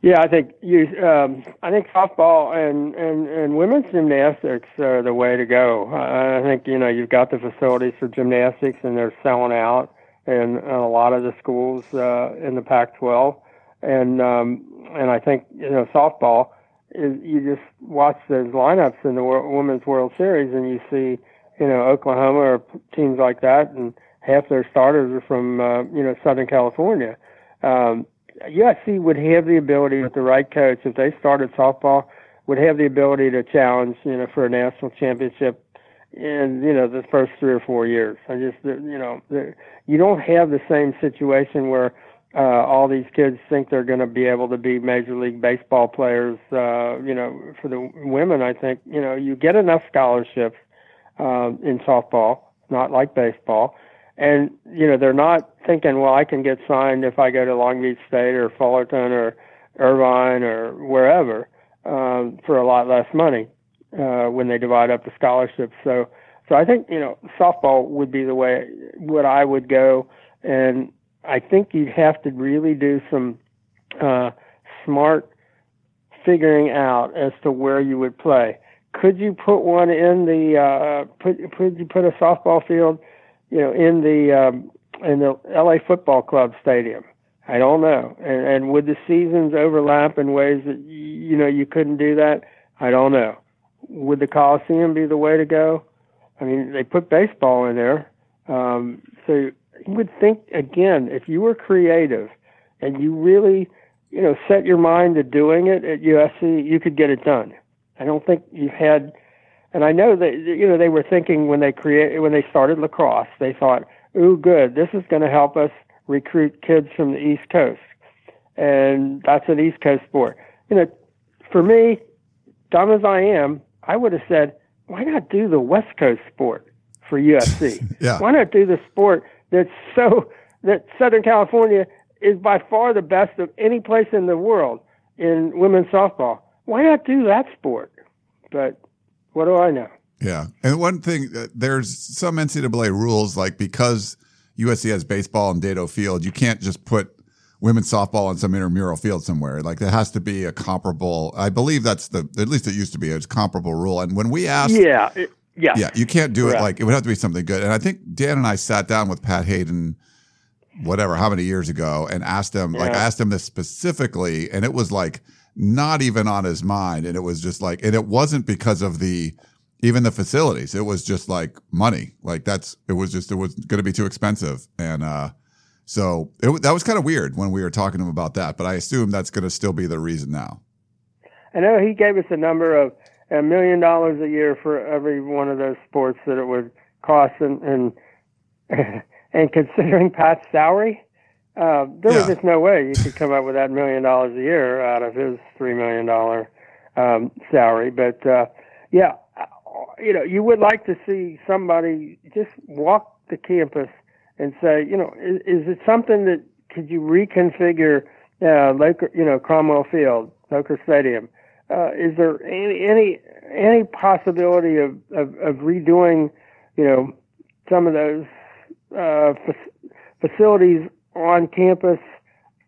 Yeah, I think you. Um, I think softball and, and and women's gymnastics are the way to go. I think you know you've got the facilities for gymnastics, and they're selling out in, in a lot of the schools uh, in the Pac-12, and um, and I think you know softball. Is, you just watch those lineups in the Women's World Series, and you see you know Oklahoma or teams like that, and half their starters are from uh, you know Southern California. Um, USC would have the ability with the right coach if they started softball would have the ability to challenge you know for a national championship in you know the first three or four years. I just you know you don't have the same situation where uh, all these kids think they're going to be able to be major league baseball players. Uh, you know, for the women, I think you know you get enough scholarships um, in softball, not like baseball, and you know they're not thinking, well, I can get signed if I go to Long Beach State or Fullerton or Irvine or wherever um, for a lot less money uh, when they divide up the scholarships. So, so I think you know softball would be the way what I would go, and I think you'd have to really do some uh, smart figuring out as to where you would play. Could you put one in the uh, put could you put a softball field, you know, in the um, in the LA Football Club stadium. I don't know. And, and would the seasons overlap in ways that you know you couldn't do that? I don't know. Would the Coliseum be the way to go? I mean, they put baseball in there, um, so you would think again if you were creative and you really, you know, set your mind to doing it at USC, you could get it done. I don't think you've had, and I know that you know they were thinking when they create when they started lacrosse, they thought, "Ooh, good, this is going to help us recruit kids from the East Coast," and that's an East Coast sport. You know, for me, dumb as I am, I would have said, "Why not do the West Coast sport for USC? (laughs) Yeah. Why not do the sport that's so that Southern California is by far the best of any place in the world in women's softball? Why not do that sport?" But what do I know? Yeah. And one thing, uh, there's some NCAA rules, like because USC has baseball and Dedeaux Field, you can't just put women's softball on some intramural field somewhere. Like there has to be a comparable, I believe that's the, at least it used to be a comparable rule. And when we asked, Yeah, it, yeah, yeah, you can't do it like, it would have to be something good. And I think Dan and I sat down with Pat Haden, whatever, how many years ago, and asked him, like, I asked him this specifically, and it was like not even on his mind. And it was just like, and it wasn't because of the, even the facilities. It was just like money. Like that's, it was just, it was going to be too expensive. And, uh, so it, that was kind of weird when we were talking to him about that, but I assume that's going to still be the reason now. I know he gave us a number of a million dollars a year for every one of those sports that it would cost, and and, (laughs) and considering Pat's salary, uh, there was just no way you could come up with that million dollars a year out of his three million dollar um, salary. But uh, yeah, you know, you would like to see somebody just walk the campus and say, you know, is, is it something that could you reconfigure, uh, Loker, you know, Cromwell Field, Loker Stadium? Uh, is there any any any possibility of, of, of redoing, you know, some of those uh, fac- facilities on campus?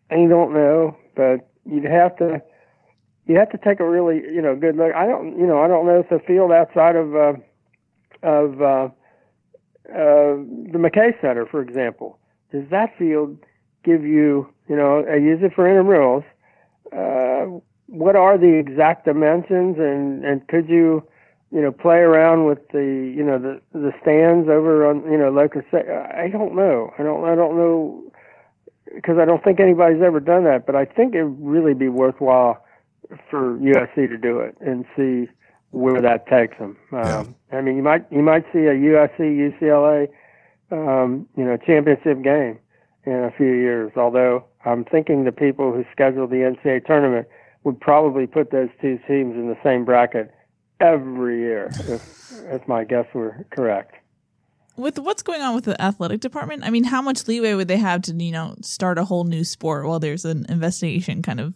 I don't know, but you'd have to you have to take a really you know good look. I don't you know I don't know if the field outside of uh, of uh, uh, the McKay Center, for example, does that field give you you know I use it for intramurals? Uh, what are the exact dimensions and and could you you know play around with the you know the the stands over on you know locus I don't know I don't I don't know because I don't think anybody's ever done that but I think it would really be worthwhile for USC to do it and see where that takes them um, I mean you might you might see a USC UCLA um, you know championship game in a few years although I'm thinking the people who schedule the NCAA tournament would probably put those two teams in the same bracket every year, if, if my guess were correct. With what's going on with the athletic department, I mean, how much leeway would they have to, you know, start a whole new sport while there's an investigation kind of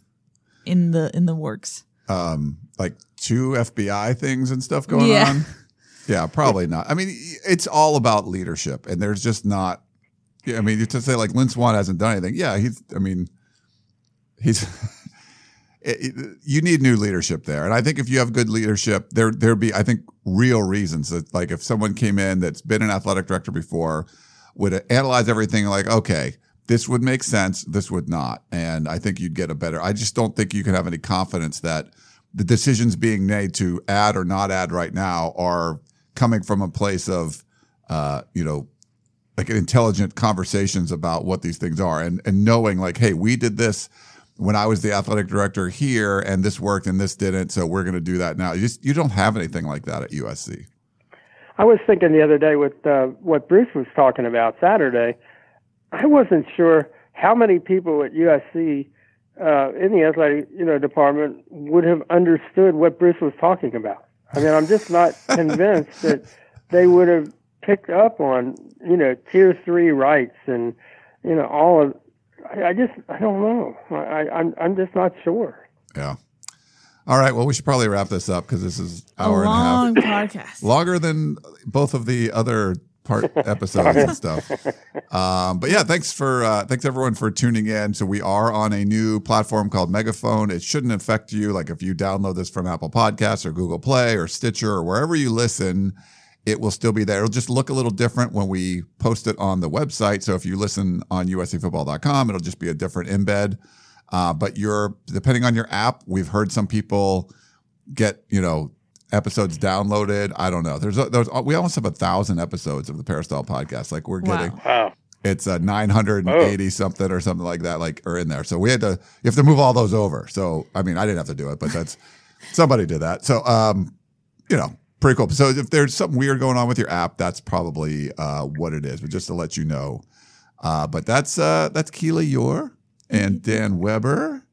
in the in the works? um, like two FBI things and stuff going Yeah. on? (laughs) Yeah, probably not. I mean, it's all about leadership, and there's just not. yeah, I mean, you to say like Lynn Swann hasn't done anything. Yeah, he's. I mean, he's. (laughs) you need new leadership there, and I think if you have good leadership, there there'd be I think real reasons that like if someone came in that's been an athletic director before, would analyze everything like okay. This would make sense. This would not. And I think you'd get a better. I just don't think you can have any confidence that the decisions being made to add or not add right now are coming from a place of, uh, you know, like intelligent conversations about what these things are and, and knowing like, hey, we did this when I was the athletic director here and this worked and this didn't. So we're going to do that now. You just, you don't have anything like that at USC. I was thinking the other day with uh, what Bruce was talking about Saturday. I wasn't sure how many people at USC uh, in the athletic you know department would have understood what Bruce was talking about. I mean, I'm just not (laughs) convinced that they would have picked up on you know tier three rights and you know all of. I, I just I don't know. I, I I'm I'm just not sure. Yeah. All right. Well, we should probably wrap this up because this is A hour and a half. long podcast. (laughs) longer than both of the other part (laughs) episodes and stuff. Um, but yeah, thanks for uh, thanks everyone for tuning in. So we are on a new platform called Megaphone. It shouldn't affect you. Like if you download this from Apple Podcasts or Google Play or Stitcher or wherever you listen, it will still be there. It'll just look a little different when we post it on the website. So if you listen on uscfootball.com, it'll just be a different embed. Uh, but you're depending on your app. We've heard some people get you know episodes downloaded. I don't know. There's a, there's we almost have a thousand episodes of the Peristyle podcast. Like we're Wow. getting Wow. it's a 980 something or something like that, like or in there. So we had to you have to move all those over. So I mean, I didn't have to do it, but that's (laughs) somebody did that. So um, you know, pretty cool. So if there's something weird going on with your app, that's probably uh what it is. But just to let you know, uh, but that's uh that's Keely Eure and Dan Weber.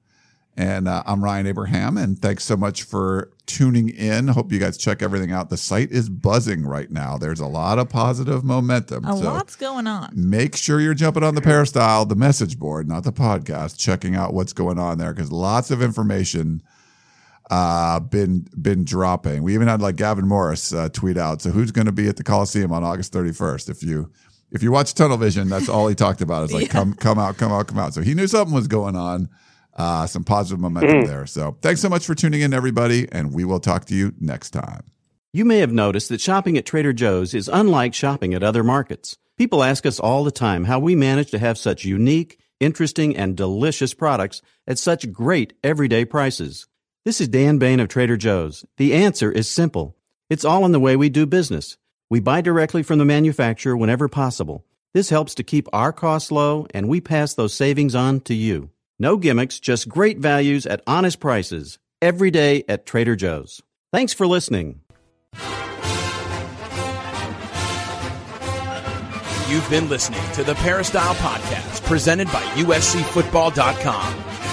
And uh, I'm Ryan Abraham, and thanks so much for tuning in. Hope you guys check everything out. The site is buzzing right now. There's a lot of positive momentum. A so lot's going on. make sure you're jumping on the Peristyle, the message board, not the podcast, checking out what's going on there because lots of information uh been been dropping. We even had like Gavin Morris uh, tweet out. So who's going to be at the Coliseum on August 31st? If you if you watch Tunnel Vision, that's all he talked about. Is like come come out, come out, come out. So he knew something was going on. Uh, some positive momentum there. So thanks so much for tuning in, everybody, and we will talk to you next time. You may have noticed that shopping at Trader Joe's is unlike shopping at other markets. People ask us all the time how we manage to have such unique, interesting, and delicious products at such great everyday prices. This is Dan Bane of Trader Joe's. The answer is simple. It's all in the way we do business. We buy directly from the manufacturer whenever possible. This helps to keep our costs low, and we pass those savings on to you. No gimmicks, just great values at honest prices. Every day at Trader Joe's. Thanks for listening. You've been listening to the Peristyle Podcast presented by USCFootball.com.